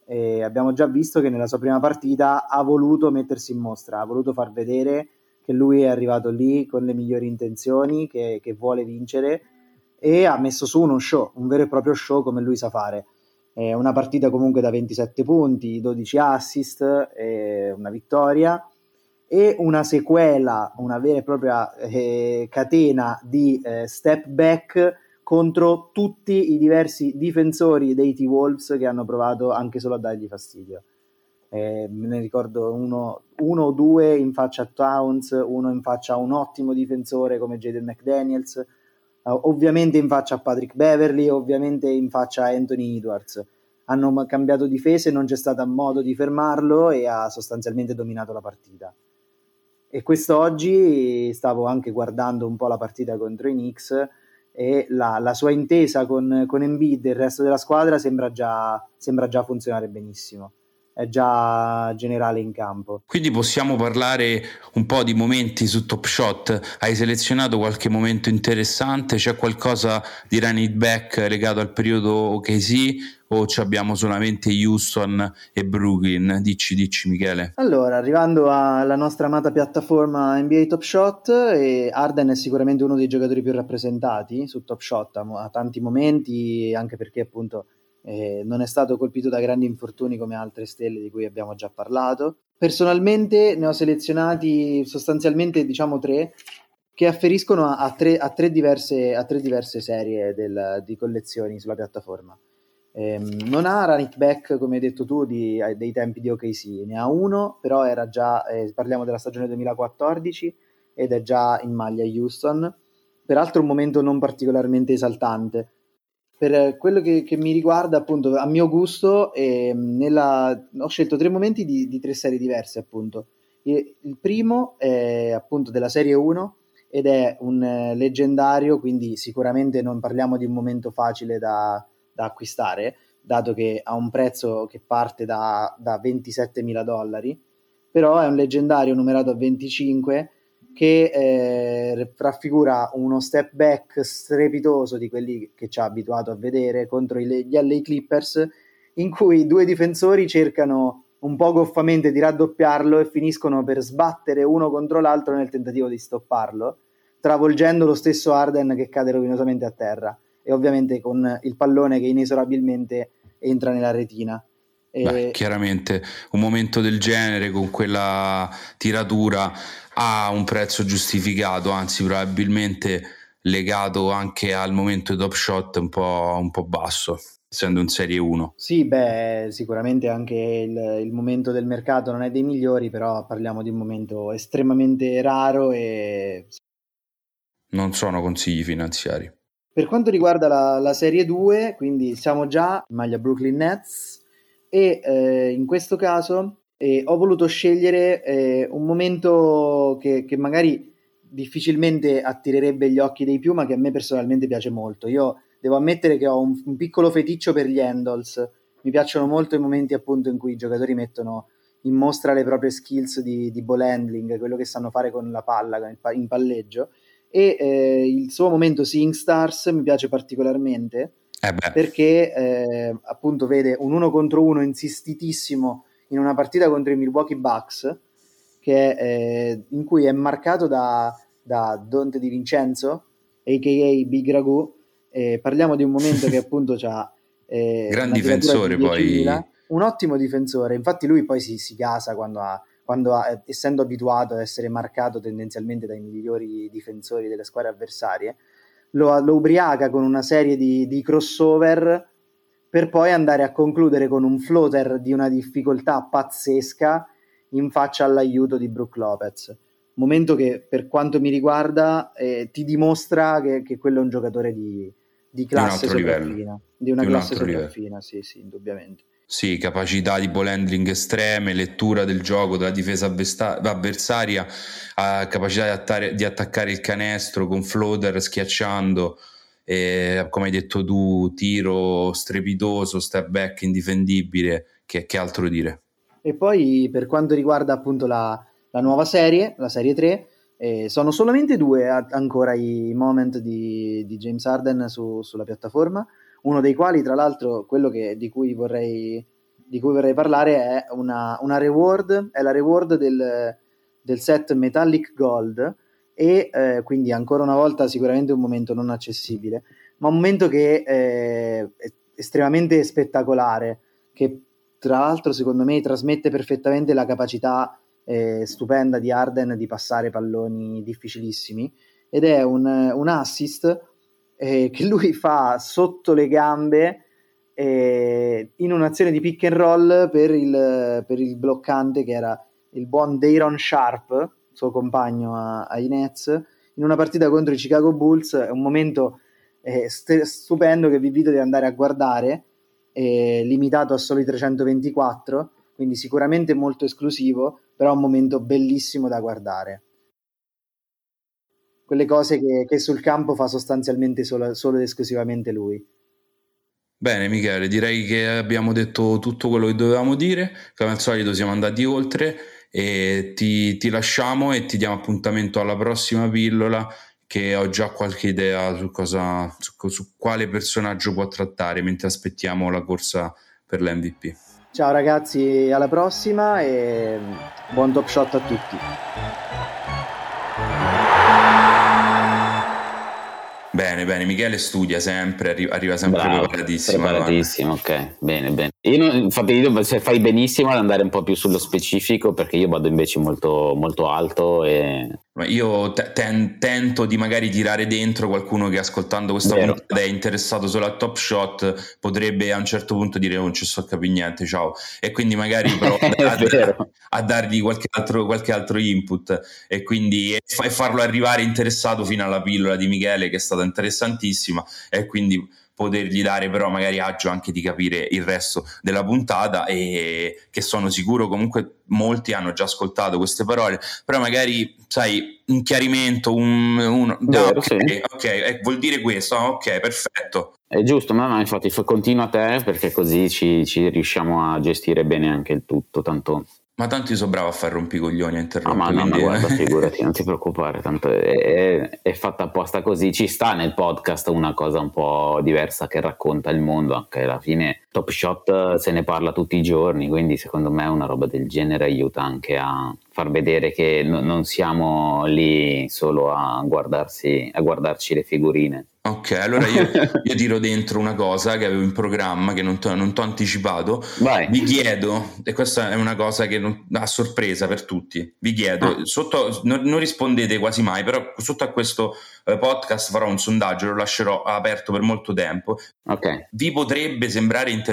e abbiamo già visto che nella sua prima partita ha voluto mettersi in mostra, ha voluto far vedere che lui è arrivato lì con le migliori intenzioni, che, che vuole vincere e ha messo su uno show, un vero e proprio show come lui sa fare. È una partita comunque da 27 punti, 12 assist, una vittoria e una sequela, una vera e propria eh, catena di eh, step back contro tutti i diversi difensori dei T-Wolves che hanno provato anche solo a dargli fastidio. Eh, me ne ricordo uno, uno, o due in faccia a Towns, uno in faccia a un ottimo difensore come Jaden McDaniels, uh, ovviamente in faccia a Patrick Beverly, ovviamente in faccia a Anthony Edwards. Hanno cambiato difese, non c'è stato modo di fermarlo e ha sostanzialmente dominato la partita. E quest'oggi stavo anche guardando un po' la partita contro i Knicks e la, la sua intesa con, con Embiid e il resto della squadra sembra già, sembra già funzionare benissimo. è già generale in campo. Quindi possiamo parlare un po' di momenti su Top Shot. Hai selezionato qualche momento interessante? C'è qualcosa di running back legato al periodo OKC o abbiamo solamente Houston e Brooklyn? Dici, dici Michele. Allora, arrivando alla nostra amata piattaforma NBA Top Shot, Arden è sicuramente uno dei giocatori più rappresentati su Top Shot, ha tanti momenti, anche perché appunto eh, non è stato colpito da grandi infortuni come altre stelle di cui abbiamo già parlato. Personalmente ne ho selezionati sostanzialmente diciamo tre che afferiscono a, a, tre, a, tre, diverse, a tre, diverse, serie del, di collezioni sulla piattaforma. Eh, non ha running back, come hai detto tu, di, dei tempi di OKC, ne ha uno, però era già, eh, parliamo della stagione 2014 ed è già in maglia Houston. Peraltro un momento non particolarmente esaltante, per quello che, che, mi riguarda, appunto, a mio gusto, eh, nella... ho scelto tre momenti di, di tre serie diverse, appunto. Il, il, primo è appunto della serie 1 ed è un eh, leggendario, quindi sicuramente non parliamo di un momento facile da, da acquistare, dato che ha un prezzo che parte da, da 27 mila dollari, però è un leggendario numerato a 25 che eh, raffigura uno step back strepitoso di quelli che ci ha abituato a vedere contro gli LA Clippers, in cui due difensori cercano un po' goffamente di raddoppiarlo e finiscono per sbattere uno contro l'altro nel tentativo di stopparlo, travolgendo lo stesso Arden che cade rovinosamente a terra e ovviamente con il pallone che inesorabilmente entra nella retina. Beh, chiaramente un momento del genere con quella tiratura ha un prezzo giustificato, anzi probabilmente legato anche al momento di top shot un po', un po basso, essendo in Serie 1. Sì, beh, sicuramente anche il, il, momento del mercato non è dei migliori, però parliamo di un momento estremamente raro e... Non sono consigli finanziari. Per quanto riguarda la, la Serie 2, quindi siamo già in maglia Brooklyn Nets e eh, in questo caso e ho voluto scegliere eh, un momento che, che, magari difficilmente attirerebbe gli occhi dei più, ma che a me personalmente piace molto. Io devo ammettere che ho un, un piccolo feticcio per gli handles. Mi piacciono molto i momenti appunto in cui i giocatori mettono in mostra le proprie skills di, di ball handling, quello che sanno fare con la palla in palleggio. E eh, il suo momento Seeing Stars mi piace particolarmente eh perché eh, appunto vede un uno contro uno insistitissimo in una partita contro i Milwaukee Bucks che, eh, in cui è marcato da, da Dante Di Vincenzo, a.k.a. Big Ragu. Parliamo di un momento che appunto ha... Eh, Gran difensore poi. un ottimo difensore, infatti lui poi si, si gasa quando ha, quando ha, essendo abituato ad essere marcato tendenzialmente dai migliori difensori delle squadre avversarie, lo, lo ubriaca con una serie di, di crossover per poi andare a concludere con un floater di una difficoltà pazzesca in faccia all'aiuto di Brook Lopez. Momento che per quanto mi riguarda eh, ti dimostra che, che, quello è un giocatore di, di classe di sopraffina, di una di classe sopraffina, sì, sì, indubbiamente. Sì, capacità di ball handling estreme, lettura del gioco della difesa avversaria, capacità di, attare, di attaccare il canestro con floater schiacciando e, come hai detto tu, tiro strepitoso, step back indifendibile, che, che altro dire? E poi per quanto riguarda appunto la, la nuova serie, la serie 3, eh, sono solamente due a, ancora i moment di, di James Harden su, sulla piattaforma, uno dei quali tra l'altro quello che, di, cui vorrei, di cui vorrei parlare è una, una reward, è la reward del, del set Metallic Gold, e eh, quindi ancora una volta sicuramente un momento non accessibile, ma un momento che eh, è estremamente spettacolare, che tra l'altro secondo me trasmette perfettamente la capacità eh, stupenda di Arden di passare palloni difficilissimi ed è un, un assist eh, che lui fa sotto le gambe eh, in un'azione di pick and roll per il, per il bloccante che era il buon Dayron Sharp suo compagno ai Nets, in una partita contro i Chicago Bulls, è un momento eh, st- stupendo che vi invito ad andare a guardare, eh, limitato a soli 324, quindi sicuramente molto esclusivo, però un momento bellissimo da guardare. Quelle cose che, che sul campo fa sostanzialmente solo, solo ed esclusivamente lui. Bene Michele, direi che abbiamo detto tutto quello che dovevamo dire, come al solito siamo andati oltre e ti, ti lasciamo e ti diamo appuntamento alla prossima pillola che ho già qualche idea su, cosa, su, su quale personaggio può trattare mentre aspettiamo la corsa per l'MVP. Ciao ragazzi, alla prossima e buon top shot a tutti. Bene, bene, Michele studia sempre, arriva sempre preparatissimo. Preparatissimo, ok, bene, bene. Io non, infatti io se fai benissimo ad andare un po' più sullo specifico perché io vado invece molto, molto alto e... Io ten, tento di magari tirare dentro qualcuno che ascoltando questa Vero. puntata è interessato solo a Top Shot, potrebbe a un certo punto dire "Oh, non ci so capire niente, ciao. E quindi magari provo a, a dargli qualche altro, qualche altro input e quindi e farlo arrivare interessato fino alla pillola di Michele che è stata interessantissima e quindi potergli dare però magari agio anche di capire il resto della puntata e che sono sicuro comunque molti hanno già ascoltato queste parole però magari sai un chiarimento un, un- Vero, ah, ok, sì. ok, eh, vuol dire questo ah, ok perfetto È giusto, ma no, infatti fa- continua a te perché così ci, ci riusciamo a gestire bene anche il tutto, tanto... ma tanto io sono bravo a fare rompicoglioni a Ah, interrompere ma no, ma quindi- guarda, figurati, non ti preoccupare, tanto è, è- è fatta apposta così. Ci sta nel podcast una cosa un po' diversa che racconta il mondo, anche alla fine Top Shot eh, se ne parla tutti i giorni, quindi secondo me una roba del genere aiuta anche a far vedere che no- non siamo lì solo a, guardarsi, a guardarci le figurine. Ok, allora io, io tiro dentro una cosa che avevo in programma che non ti ho anticipato. Vai. Vi chiedo, e questa è una cosa che non, a sorpresa per tutti, vi chiedo, Ah. sotto, non, non rispondete quasi mai, però sotto a questo eh, podcast farò un sondaggio, lo lascerò aperto per molto tempo. Ok, Vi potrebbe sembrare interessante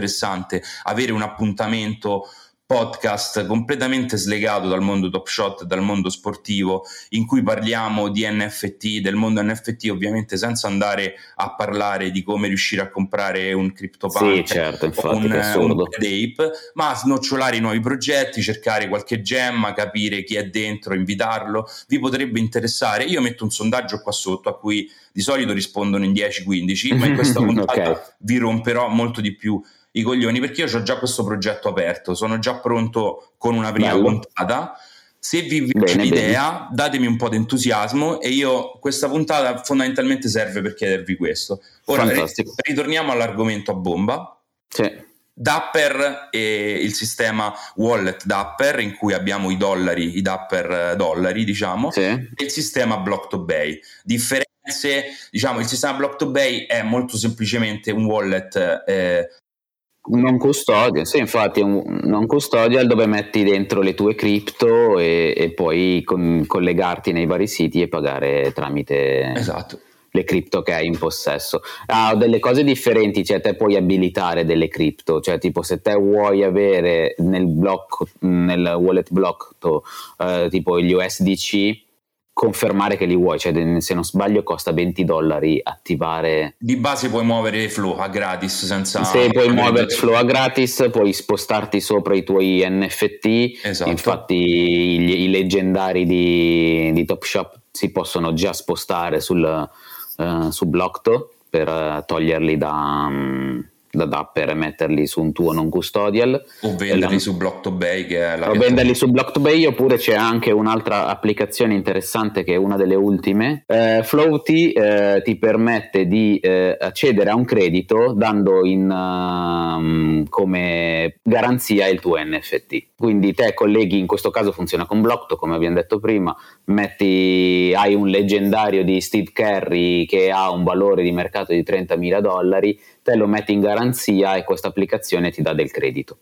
avere un appuntamento podcast completamente slegato dal mondo top shot, dal mondo sportivo, in cui parliamo di NFT, del mondo NFT, ovviamente senza andare a parlare di come riuscire a comprare un CryptoPunk sì, certo, infatti, un, un Ape, ma snocciolare i nuovi progetti, cercare qualche gemma, capire chi è dentro, invitarlo, vi potrebbe interessare. Io metto un sondaggio qua sotto a cui di solito rispondono in 10-15, ma in questa puntata Ok. vi romperò molto di più i coglioni perché io ho già questo progetto aperto, sono già pronto con una prima Bello. puntata. Se vi piace l'idea, datemi un po' di entusiasmo e io questa puntata fondamentalmente serve per chiedervi questo. Ora Fantastico. ritorniamo all'argomento a bomba. Sì. Dapper e il sistema wallet Dapper in cui abbiamo i dollari, i Dapper eh, dollari, diciamo, Sì. e il sistema Block to Bay. Differenze, diciamo, il sistema Block to Bay è molto semplicemente un wallet eh, Non custodial, sì, infatti è un non custodial dove metti dentro le tue cripto e, e poi con- collegarti nei vari siti e pagare tramite esatto. le cripto che hai in possesso. Ha delle cose differenti, cioè te puoi abilitare delle cripto, cioè tipo se te vuoi avere nel blocco, nel wallet block eh, tipo gli USDC, confermare che li vuoi, cioè se non sbaglio costa 20 dollari attivare Di base puoi muovere flow a gratis senza se puoi muovere flow a gratis, puoi spostarti sopra i tuoi NFT. Esatto. Infatti, i, i leggendari di, di Top Shop si possono già spostare sul, eh, su Blockto per eh, toglierli da, mm, da Dapper e metterli su un tuo non custodial. o venderli la- su Block to Bay che è la o venderli su Block2Bay oppure c'è anche un'altra applicazione interessante che è una delle ultime. Eh, Floaty eh, ti permette di eh, accedere a un credito dando in, ehm, come garanzia il tuo NFT. Quindi te colleghi, in questo caso funziona con Blockto come abbiamo detto prima, metti, hai un leggendario di Steve Carey che ha un valore di mercato di 30.000 dollari, te lo metti in garanzia e questa applicazione ti dà del credito.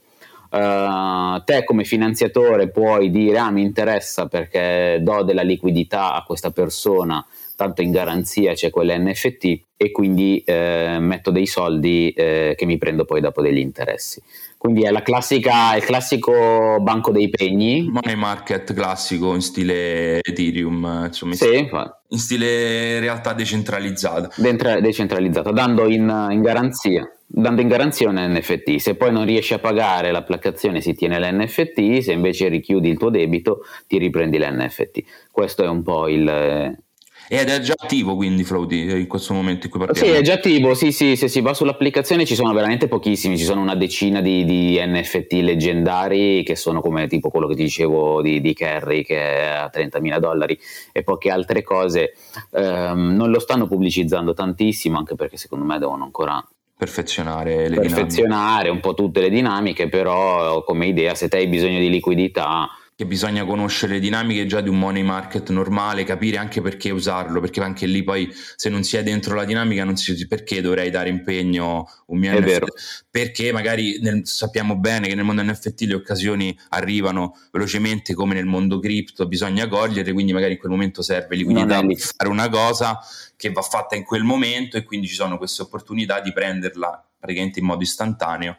Uh, te come finanziatore puoi dire ah mi interessa perché do della liquidità a questa persona tanto in garanzia c'è quell'NFT e quindi eh, metto dei soldi eh, che mi prendo poi dopo degli interessi quindi è la classica il classico banco dei pegni. Money market classico in stile Ethereum insomma in sì, in stile realtà decentralizzata dentro- decentralizzata dando in, in garanzia dando in garanzia un NFT se poi non riesci a pagare l'applicazione si tiene l'NFT se invece richiudi il tuo debito ti riprendi l'NFT questo è un po' il, Ed è già attivo quindi Floaty in questo momento in cui parliamo? Sì, è già attivo, sì, sì, se si va sull'applicazione ci sono veramente pochissimi, ci sono una decina di, di NFT leggendari che sono come tipo quello che ti dicevo di, di Kerry che è a 30.000 dollari e poche altre cose. Um, non lo stanno pubblicizzando tantissimo anche perché secondo me devono ancora perfezionare le perfezionare dinamiche. un po' tutte le dinamiche, però come idea se te hai bisogno di liquidità che bisogna conoscere le dinamiche già di un money market normale, capire anche perché usarlo, perché anche lì poi se non si è dentro la dinamica non si perché dovrei dare impegno un mio è NFT, vero. perché magari nel, sappiamo bene che nel mondo NFT le occasioni arrivano velocemente come nel mondo cripto, bisogna cogliere, quindi magari in quel momento serve liquidità per fare una cosa che va fatta in quel momento e quindi ci sono queste opportunità di prenderla praticamente in modo istantaneo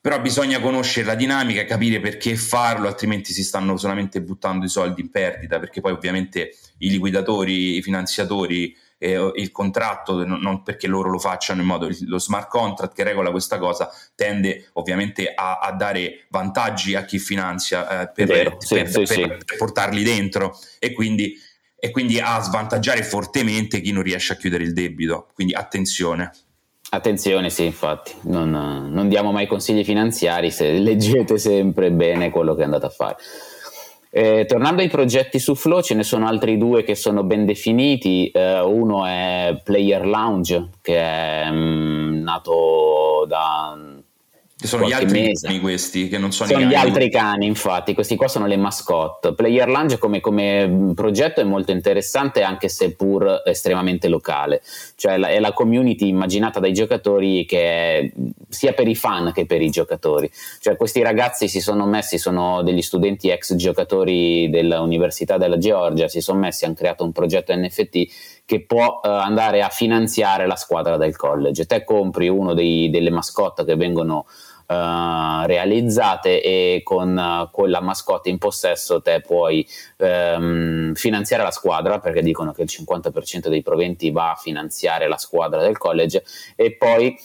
però bisogna conoscere la dinamica, capire perché farlo, altrimenti si stanno solamente buttando i soldi in perdita, perché poi ovviamente i liquidatori, i finanziatori, eh, il contratto, non perché loro lo facciano in modo, lo smart contract che regola questa cosa tende ovviamente a, a dare vantaggi a chi finanzia eh, per, Vero, per, sì, per, sì, per portarli dentro e quindi, e quindi a svantaggiare fortemente chi non riesce a chiudere il debito. Quindi attenzione. Attenzione, sì, infatti, non, non, diamo mai consigli finanziari, se leggete sempre bene quello che andate a fare. Eh, tornando ai progetti su Flow, ce ne sono altri due che sono ben definiti. Eh, uno è Player Lounge, che è mh, mm, nato da sono gli altri mese. cani questi, che non sono, sono gli altri cani, infatti, questi qua sono le mascotte. Player Lounge come, come, progetto è molto interessante, anche se pur estremamente locale. Cioè la, è la community immaginata dai giocatori che è sia per i fan che per i giocatori. Cioè questi ragazzi si sono messi, sono degli studenti ex giocatori dell'Università della Georgia, si sono messi, hanno creato un progetto NFT che può uh, andare a finanziare la squadra del college. Te compri uno dei, delle mascotte che vengono Uh, realizzate e con uh, quella mascotte in possesso te puoi um, finanziare la squadra perché dicono che il 50% dei proventi va a finanziare la squadra del college e poi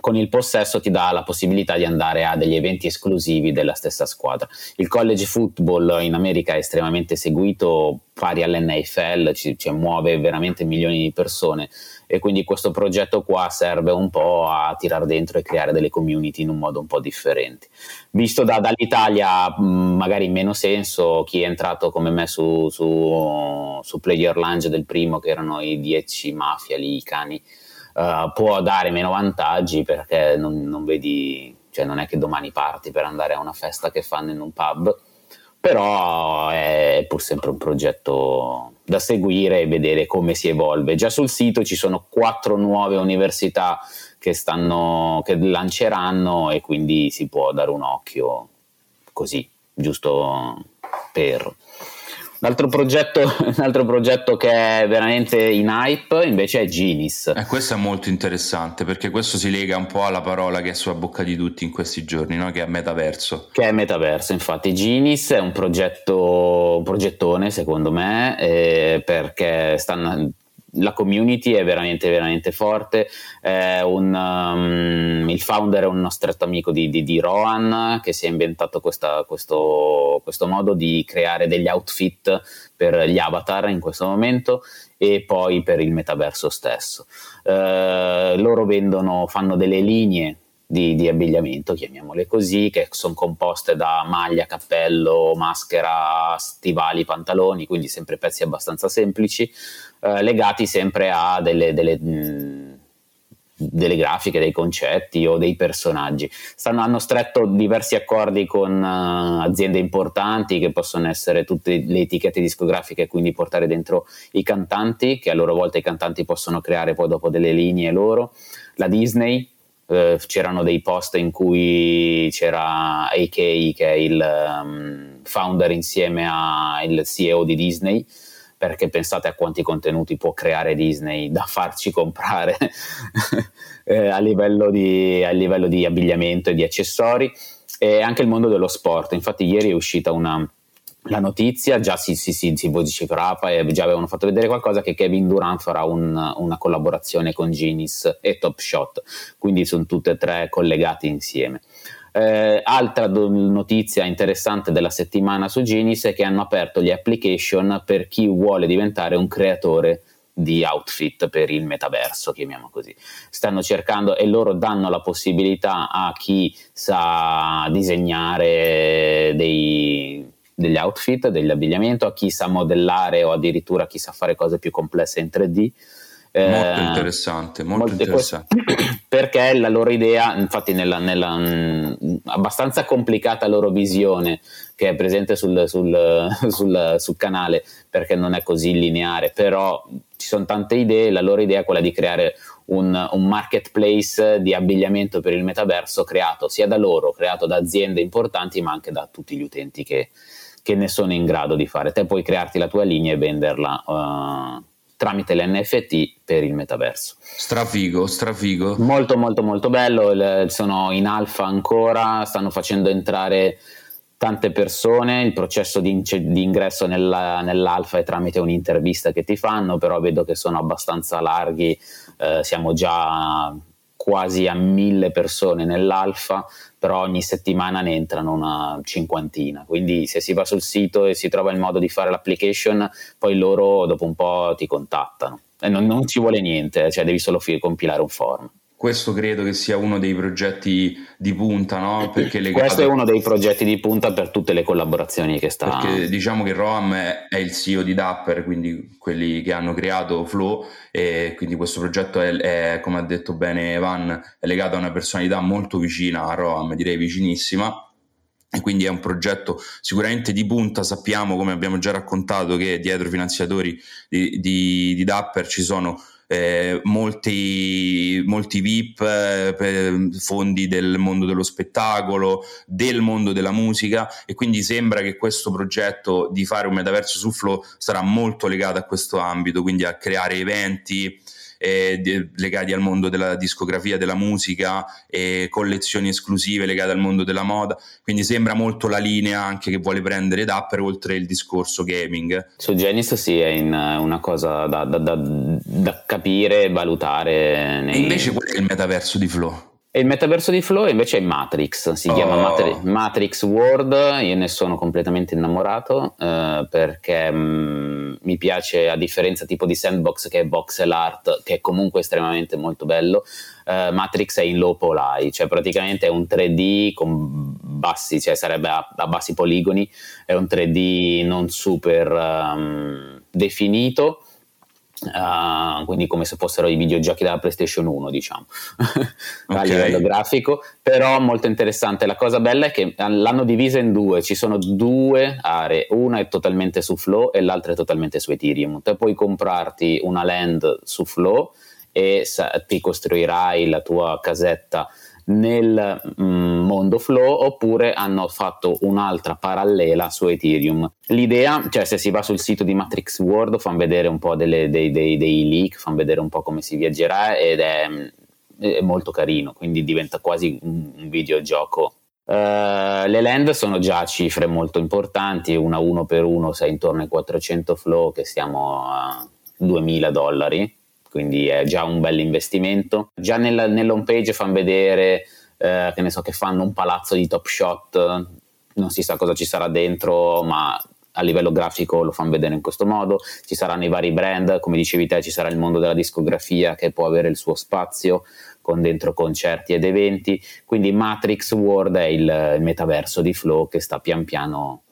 con il possesso ti dà la possibilità di andare a degli eventi esclusivi della stessa squadra. Il college football in America è estremamente seguito, pari all'NFL, ci, ci muove veramente milioni di persone e quindi questo progetto qua serve un po' a tirare dentro e creare delle community in un modo un po' differente. Visto da, dall'Italia magari in meno senso, chi è entrato come me su, su, su Player Lounge del primo che erano i 10 mafia lì, i cani, uh, può dare meno vantaggi perché non, non vedi, cioè non è che domani parti per andare a una festa che fanno in un pub, però è pur sempre un progetto da seguire e vedere come si evolve. Già sul sito ci sono quattro nuove università che, stanno, che lanceranno e quindi si può dare un occhio così, giusto per. Un altro, progetto, un altro progetto che è veramente in hype invece è Genis. Eh, questo è molto interessante perché questo si lega un po' alla parola che è sulla bocca di tutti in questi giorni, no? che è metaverso. Che è metaverso, infatti Genis è un progetto, un progettone secondo me eh, perché stanno la community è veramente veramente forte. Un, um, il founder è uno stretto amico di, di, di Rohan che si è inventato questa, questo, questo, modo di creare degli outfit per gli avatar in questo momento e poi per il metaverso stesso. Uh, loro vendono fanno delle linee di, di, abbigliamento, chiamiamole così, che sono composte da maglia, cappello, maschera, stivali, pantaloni, quindi sempre pezzi abbastanza semplici, eh, legati sempre a delle, delle, mh, delle, grafiche, dei concetti o dei personaggi. Stanno, hanno stretto diversi accordi con uh, aziende importanti che possono essere tutte le etichette discografiche, quindi portare dentro i cantanti, che a loro volta i cantanti possono creare poi dopo delle linee loro, la Disney eh, c'erano dei post in cui c'era AK che è il um, founder insieme al CEO di Disney perché pensate a quanti contenuti può creare Disney da farci comprare eh, a, livello di, a, livello di, abbigliamento e di accessori e anche il mondo dello sport. Infatti ieri è uscita una la notizia, già si, si, si, si vociferava e già avevano fatto vedere qualcosa che Kevin Durant farà un, una collaborazione con Ginis e Top Shot, quindi sono tutte e tre collegate insieme. Eh, altra do- notizia interessante della settimana su Genius è che hanno aperto gli application per chi vuole diventare un creatore di outfit per il metaverso, chiamiamo così. Stanno cercando e loro danno la possibilità a chi sa disegnare dei, degli outfit, dell'abbigliamento, a chi sa modellare o addirittura a chi sa fare cose più complesse in 3D. Molto eh, interessante, molto interessante. Perché la loro idea, infatti nella, nella mh, abbastanza complicata loro visione che è presente sul, sul, sul, sul canale, perché non è così lineare, però ci sono tante idee, la loro idea è quella di creare un, un, marketplace di abbigliamento per il metaverso creato sia da loro, creato da aziende importanti, ma anche da tutti gli utenti che, che ne sono in grado di fare. Te puoi crearti la tua linea e venderla uh, tramite l'NFT per il metaverso. Strafigo, strafigo. Molto molto molto bello, sono in alfa ancora, stanno facendo entrare tante persone, il processo di, di ingresso nella, nell'alfa è tramite un'intervista che ti fanno, però vedo che sono abbastanza larghi, eh, siamo già quasi a mille persone nell'alfa, però ogni settimana ne entrano una cinquantina, quindi se si va sul sito e si trova il modo di fare l'application, poi loro dopo un po' ti contattano. E non, non ci vuole niente, cioè devi solo compilare un form questo credo che sia uno dei progetti di punta, no? Perché legato... Questo è uno dei progetti di punta per tutte le collaborazioni che sta. Perché diciamo che Roam è, il CEO di Dapper, quindi quelli che hanno creato Flow, e quindi questo progetto è, è, come ha detto bene Evan, è legato a una personalità molto vicina a Roam, direi vicinissima. E quindi è un progetto sicuramente di punta. Sappiamo, come abbiamo già raccontato, che dietro i finanziatori di, di, di Dapper ci sono eh, molti, molti VIP, eh, fondi del mondo dello spettacolo, del mondo della musica e quindi sembra che questo progetto di fare un metaverso su Flow sarà molto legato a questo ambito, quindi a creare eventi, eh, de- legati al mondo della discografia, della musica, e collezioni esclusive legate al mondo della moda. Quindi sembra molto la linea anche che vuole prendere Dapper oltre il discorso gaming. Su Genis sì, è in, una cosa da, da, da, da capire e valutare. Nei... E invece qual è il metaverso di Flow? E il metaverso di Flow invece è Matrix, si oh. chiama Matri- Matrix World, io ne sono completamente innamorato eh, perché mh, mm, mi piace a differenza tipo di Sandbox che è voxel art, che è comunque estremamente molto bello, eh, Matrix è in low poly, cioè praticamente è un 3D con bassi, cioè sarebbe a, a bassi poligoni, è un 3D non super um, definito Uh, quindi come se fossero i videogiochi della PlayStation 1, diciamo, okay. a livello grafico, però molto interessante. La cosa bella è che l'hanno divisa in due, ci sono due aree, una è totalmente su Flow e l'altra è totalmente su Ethereum. Te puoi comprarti una land su Flow e ti costruirai la tua casetta nel mm, mondo Flow oppure hanno fatto un'altra parallela su Ethereum. L'idea, cioè se si va sul sito di Matrix World fanno vedere un po' delle, dei, dei, dei, leak, fanno vedere un po' come si viaggerà ed è, è molto carino, quindi diventa quasi un, un videogioco Uh, le land sono già cifre molto importanti, una 1 per 1 sei intorno ai 400 flow che siamo a 2000 dollari quindi è già un bel investimento. Già nella, nell'home page fanno vedere eh, che ne so che fanno un palazzo di top shot, non si sa cosa ci sarà dentro, ma a livello grafico lo fanno vedere in questo modo. Ci saranno i vari brand, come dicevi te, ci sarà il mondo della discografia che può avere il suo spazio con dentro concerti ed eventi. Quindi Matrix World è il, metaverso di Flow che sta pian piano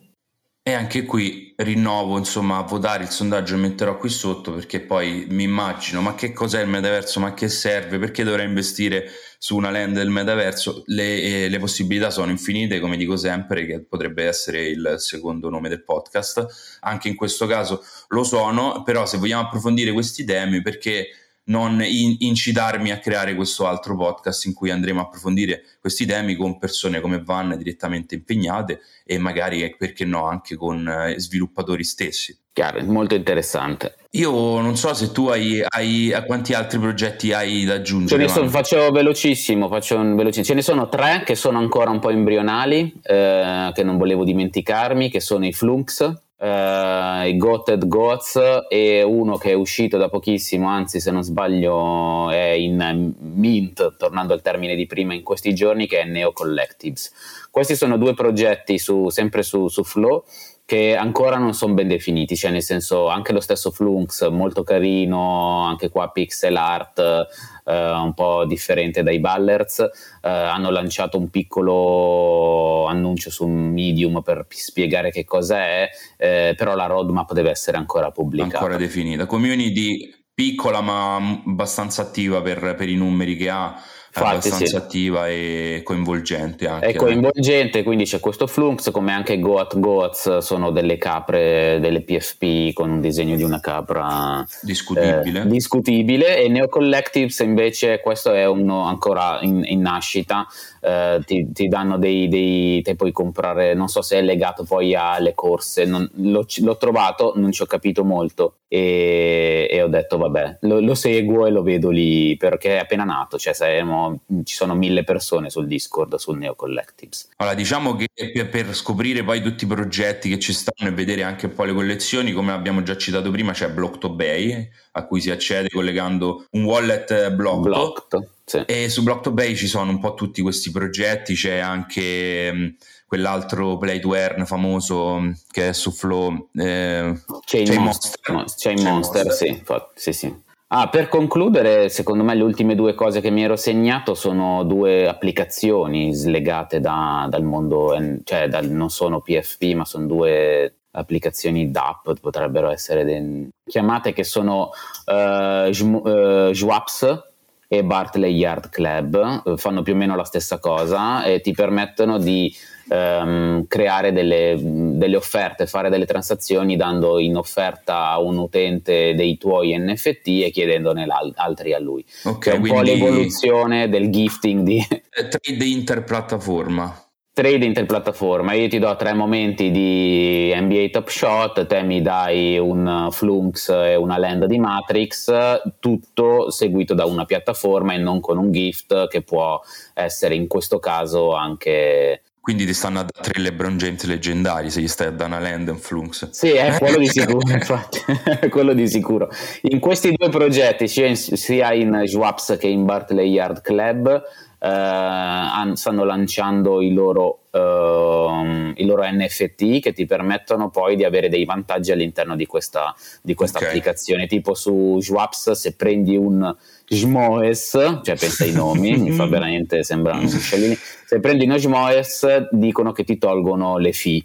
e anche qui rinnovo insomma a votare il sondaggio metterò qui sotto perché poi mi immagino ma che cos'è il metaverso, ma che serve, perché dovrei investire su una land del metaverso? Le, eh, le possibilità sono infinite come dico sempre che potrebbe essere il secondo nome del podcast, anche in questo caso lo sono, però se vogliamo approfondire questi temi perché non in, incitarmi a creare questo altro podcast in cui andremo a approfondire questi temi con persone come Van direttamente impegnate e magari, perché no, anche con eh, sviluppatori stessi. Chiaro, molto interessante. Io non so se tu hai, hai a quanti altri progetti hai da aggiungere. So, faccio velocissimo, faccio velocissimo. Ce ne sono tre che sono ancora un po' embrionali, eh, che non volevo dimenticarmi, che sono i Flux, uh, i Goated Goats e uno che è uscito da pochissimo, anzi se non sbaglio è in mint, tornando al termine di prima in questi giorni, che è Neo Collectives. Questi sono due progetti su, sempre su, su Flow che ancora non sono ben definiti, cioè nel senso anche lo stesso Flunx molto carino, anche qua pixel art eh, un po' differente dai Ballers, eh, hanno lanciato un piccolo annuncio su Medium per spiegare che cosa è, eh, però la roadmap deve essere ancora pubblicata. Ancora definita. Community piccola ma abbastanza attiva per, per i numeri che ha Infatti, abbastanza sì. attiva e coinvolgente anche. È coinvolgente, quindi c'è questo Flux, come anche Goat Goats sono delle capre, delle PFP con un disegno di una capra discutibile, eh, discutibile e Neo Collectives invece questo è uno ancora in, in nascita, eh, ti, ti, danno dei, dei, te puoi comprare, non so se è legato poi alle corse, non, l'ho, l'ho, trovato, non ci ho capito molto e, e ho detto vabbè, lo, lo, seguo e lo vedo lì perché è appena nato, cioè saremo, ci sono mille persone sul Discord, sul Neo Collectives. Allora diciamo che per, scoprire poi tutti i progetti che ci stanno e vedere anche un po' le collezioni, come abbiamo già citato prima, c'è Blockto Bay a cui si accede collegando un wallet Blockto. Blockto sì. E su Block2Bay ci sono un po' tutti questi progetti, c'è anche mh, mm, quell'altro Play to Earn famoso mm, che è su Flow, eh, Chain, Chain Monster. Monster. Chain Monster, Monster. Sì, infatti, sì, sì. Ah, per concludere, secondo me le ultime due cose che mi ero segnato sono due applicazioni slegate da, dal mondo, cioè dal, non sono PFP, ma sono due applicazioni DApp, potrebbero essere de- chiamate che sono uh, Jwaps, e Bartley Yard Club eh, fanno più o meno la stessa cosa e ti permettono di um, creare delle, delle, offerte, fare delle transazioni dando in offerta a un utente dei tuoi NFT e chiedendone altri a lui. Okay, è un po' l'evoluzione del gifting di... Trade interpiattaforma trade interpiattaforma, io ti do tre momenti di NBA Top Shot, te mi dai un Flunks e una land di Matrix, tutto seguito da una piattaforma e non con un gift che può essere in questo caso anche quindi ti stanno a dare tre LeBron James leggendari se gli stai a dare una land and flux. Sì, è quello di sicuro, infatti, quello di sicuro. In questi due progetti, sia in Schwabs che in Bartley Yard Club, eh, stanno lanciando i loro, eh, i loro, NFT che ti permettono poi di avere dei vantaggi all'interno di questa, di questa okay. applicazione. Tipo su Schwabs, se prendi un Schmoes, cioè pensa ai nomi, mi fa veramente, sembrano uccellini. Se prendi uno Schmoes, dicono che ti tolgono le fee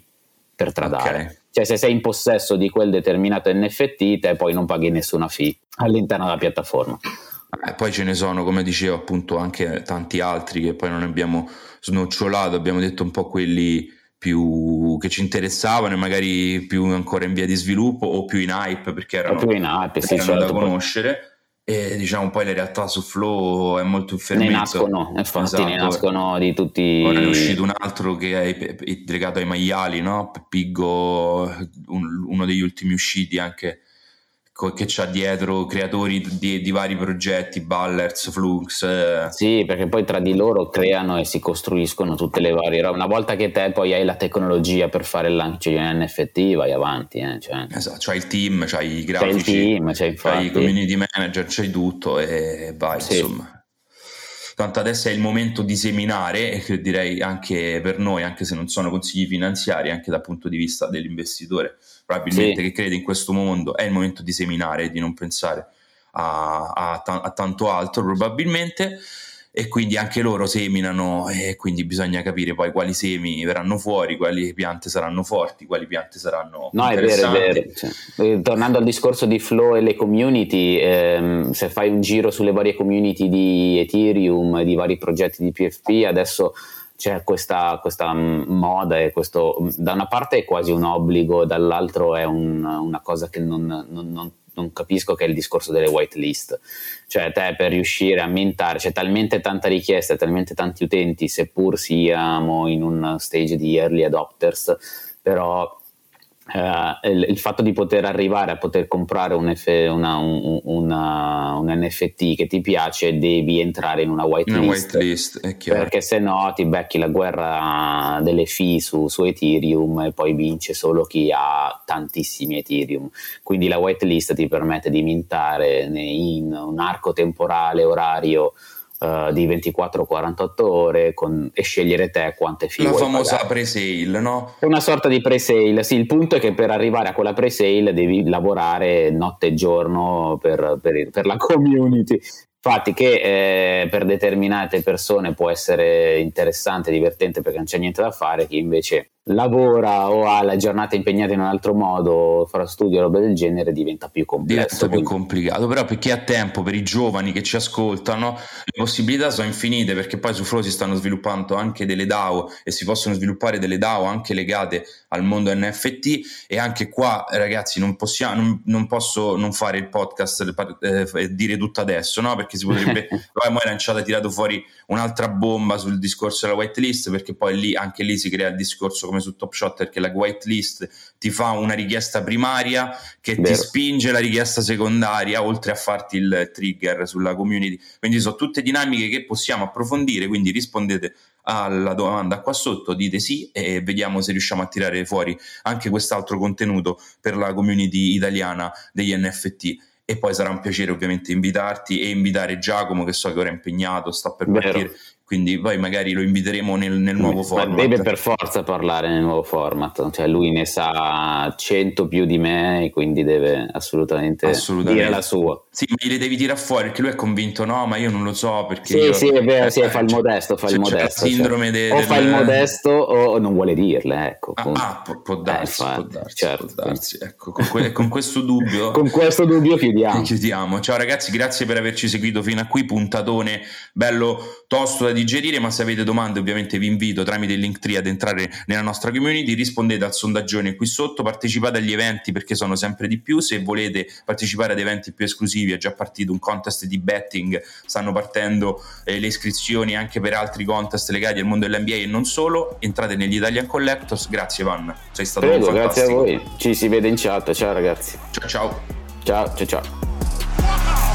per tradare. Okay. Cioè, se sei in possesso di quel determinato NFT, te poi non paghi nessuna fee all'interno della piattaforma. Eh, poi ce ne sono, come dicevo, appunto anche tanti altri che poi non abbiamo snocciolato, abbiamo detto un po' quelli più che ci interessavano e magari più ancora in via di sviluppo o più in hype perché erano, più in hype, sì, erano certo, da conoscere. E diciamo poi le realtà su Flow è molto fermento. Ne nascono, infatti esatto. ne nascono di tutti. Ora è uscito un altro che è legato ai maiali, no? Piggo, un, uno degli ultimi usciti anche che c'ha dietro creatori di, di, vari progetti, Ballers, Flux. Eh. Sì, perché poi tra di loro creano e si costruiscono tutte le varie robe. Una volta che te poi hai la tecnologia per fare il lancio di un NFT, vai avanti. Eh, cioè. Esatto, c'hai il team, c'hai i grafici, c'hai il team, c'hai, c'hai i community manager, c'hai tutto e vai, sì. insomma. Tanto adesso è il momento di seminare, e direi anche per noi, anche se non sono consigli finanziari, anche dal punto di vista dell'investitore probabilmente sì. che crede in questo mondo, è il momento di seminare, di non pensare a, a, a tanto altro probabilmente e quindi anche loro seminano e quindi bisogna capire poi quali semi verranno fuori, quali piante saranno forti, quali piante saranno No, è vero, è vero. Cioè, tornando al discorso di flow e le community, ehm, se fai un giro sulle varie community di Ethereum, di vari progetti di PFP, adesso c'è questa, questa, moda e questo, da una parte è quasi un obbligo, dall'altro è un, una cosa che non, non, non, non, capisco che è il discorso delle whitelist. Cioè te per riuscire a mintare, c'è talmente tanta richiesta, talmente tanti utenti, seppur siamo in un stage di early adopters, però Uh, il, il, fatto di poter arrivare a poter comprare un, F, una, un, una, un, NFT che ti piace, devi entrare in una whitelist. White perché se no ti becchi la guerra delle fee su, su, Ethereum e poi vince solo chi ha tantissimi Ethereum. Quindi la whitelist ti permette di mintare in un arco temporale orario uh, di 24-48 ore con, e scegliere te quante fee La famosa pagare. pre-sale, no? Una sorta di pre-sale, sì, il punto è che per arrivare a quella pre-sale devi lavorare notte e giorno per, per, per la community. Infatti che eh, per determinate persone può essere interessante, divertente perché non c'è niente da fare, chi invece lavora o ha la giornata impegnata in un altro modo, farà studio o roba del genere, diventa più complesso. Diventa più complicato, però per chi ha tempo, per i giovani che ci ascoltano, le possibilità sono infinite perché poi su Flow si stanno sviluppando anche delle DAO e si possono sviluppare delle DAO anche legate al mondo NFT e anche qua ragazzi non, possiamo, non, non posso non fare il podcast e eh, dire tutto adesso, no? perché si potrebbe, poi è lanciato e tirato fuori un'altra bomba sul discorso della whitelist perché poi lì, anche lì si crea il discorso come su Top Shot perché la whitelist ti fa una richiesta primaria che Vero. ti spinge la richiesta secondaria oltre a farti il trigger sulla community. Quindi sono tutte dinamiche che possiamo approfondire, quindi rispondete alla domanda qua sotto, dite sì e vediamo se riusciamo a tirare fuori anche quest'altro contenuto per la community italiana degli NFT e poi sarà un piacere ovviamente invitarti e invitare Giacomo che so che ora è impegnato, sta per Vero. partire quindi poi magari lo inviteremo nel, nel nuovo format. Ma deve per forza parlare nel nuovo format, cioè lui ne sa 100 più di me, quindi deve assolutamente, assolutamente. dire la sua. Sì, ma gliele devi tirare fuori perché lui è convinto, no, ma io non lo so perché... Sì, io... sì, è vero, sì, fa il modesto, fa il modesto. Sindrome cioè. de, o fa il modesto o non vuole dirle, ecco. Ah, ah può, può, darsi, eh, può, darsi, certo, può darsi, ecco, con, que- con questo dubbio... con questo dubbio chiudiamo. chiudiamo. Ciao ragazzi, grazie per averci seguito fino a qui, puntatone bello tosto da digerire, ma se avete domande ovviamente vi invito tramite il link tree ad entrare nella nostra community, rispondete al sondaggione qui sotto, partecipate agli eventi perché sono sempre di più, se volete partecipare ad eventi più esclusivi è già partito un contest di betting, stanno partendo eh, le iscrizioni anche per altri contest legati al mondo dell'NBA e non solo, entrate negli Italian Collectors, grazie Van, sei stato Prego. Grazie a voi, ci si vede in chat, ciao ragazzi. Ciao ciao. Ciao ciao ciao.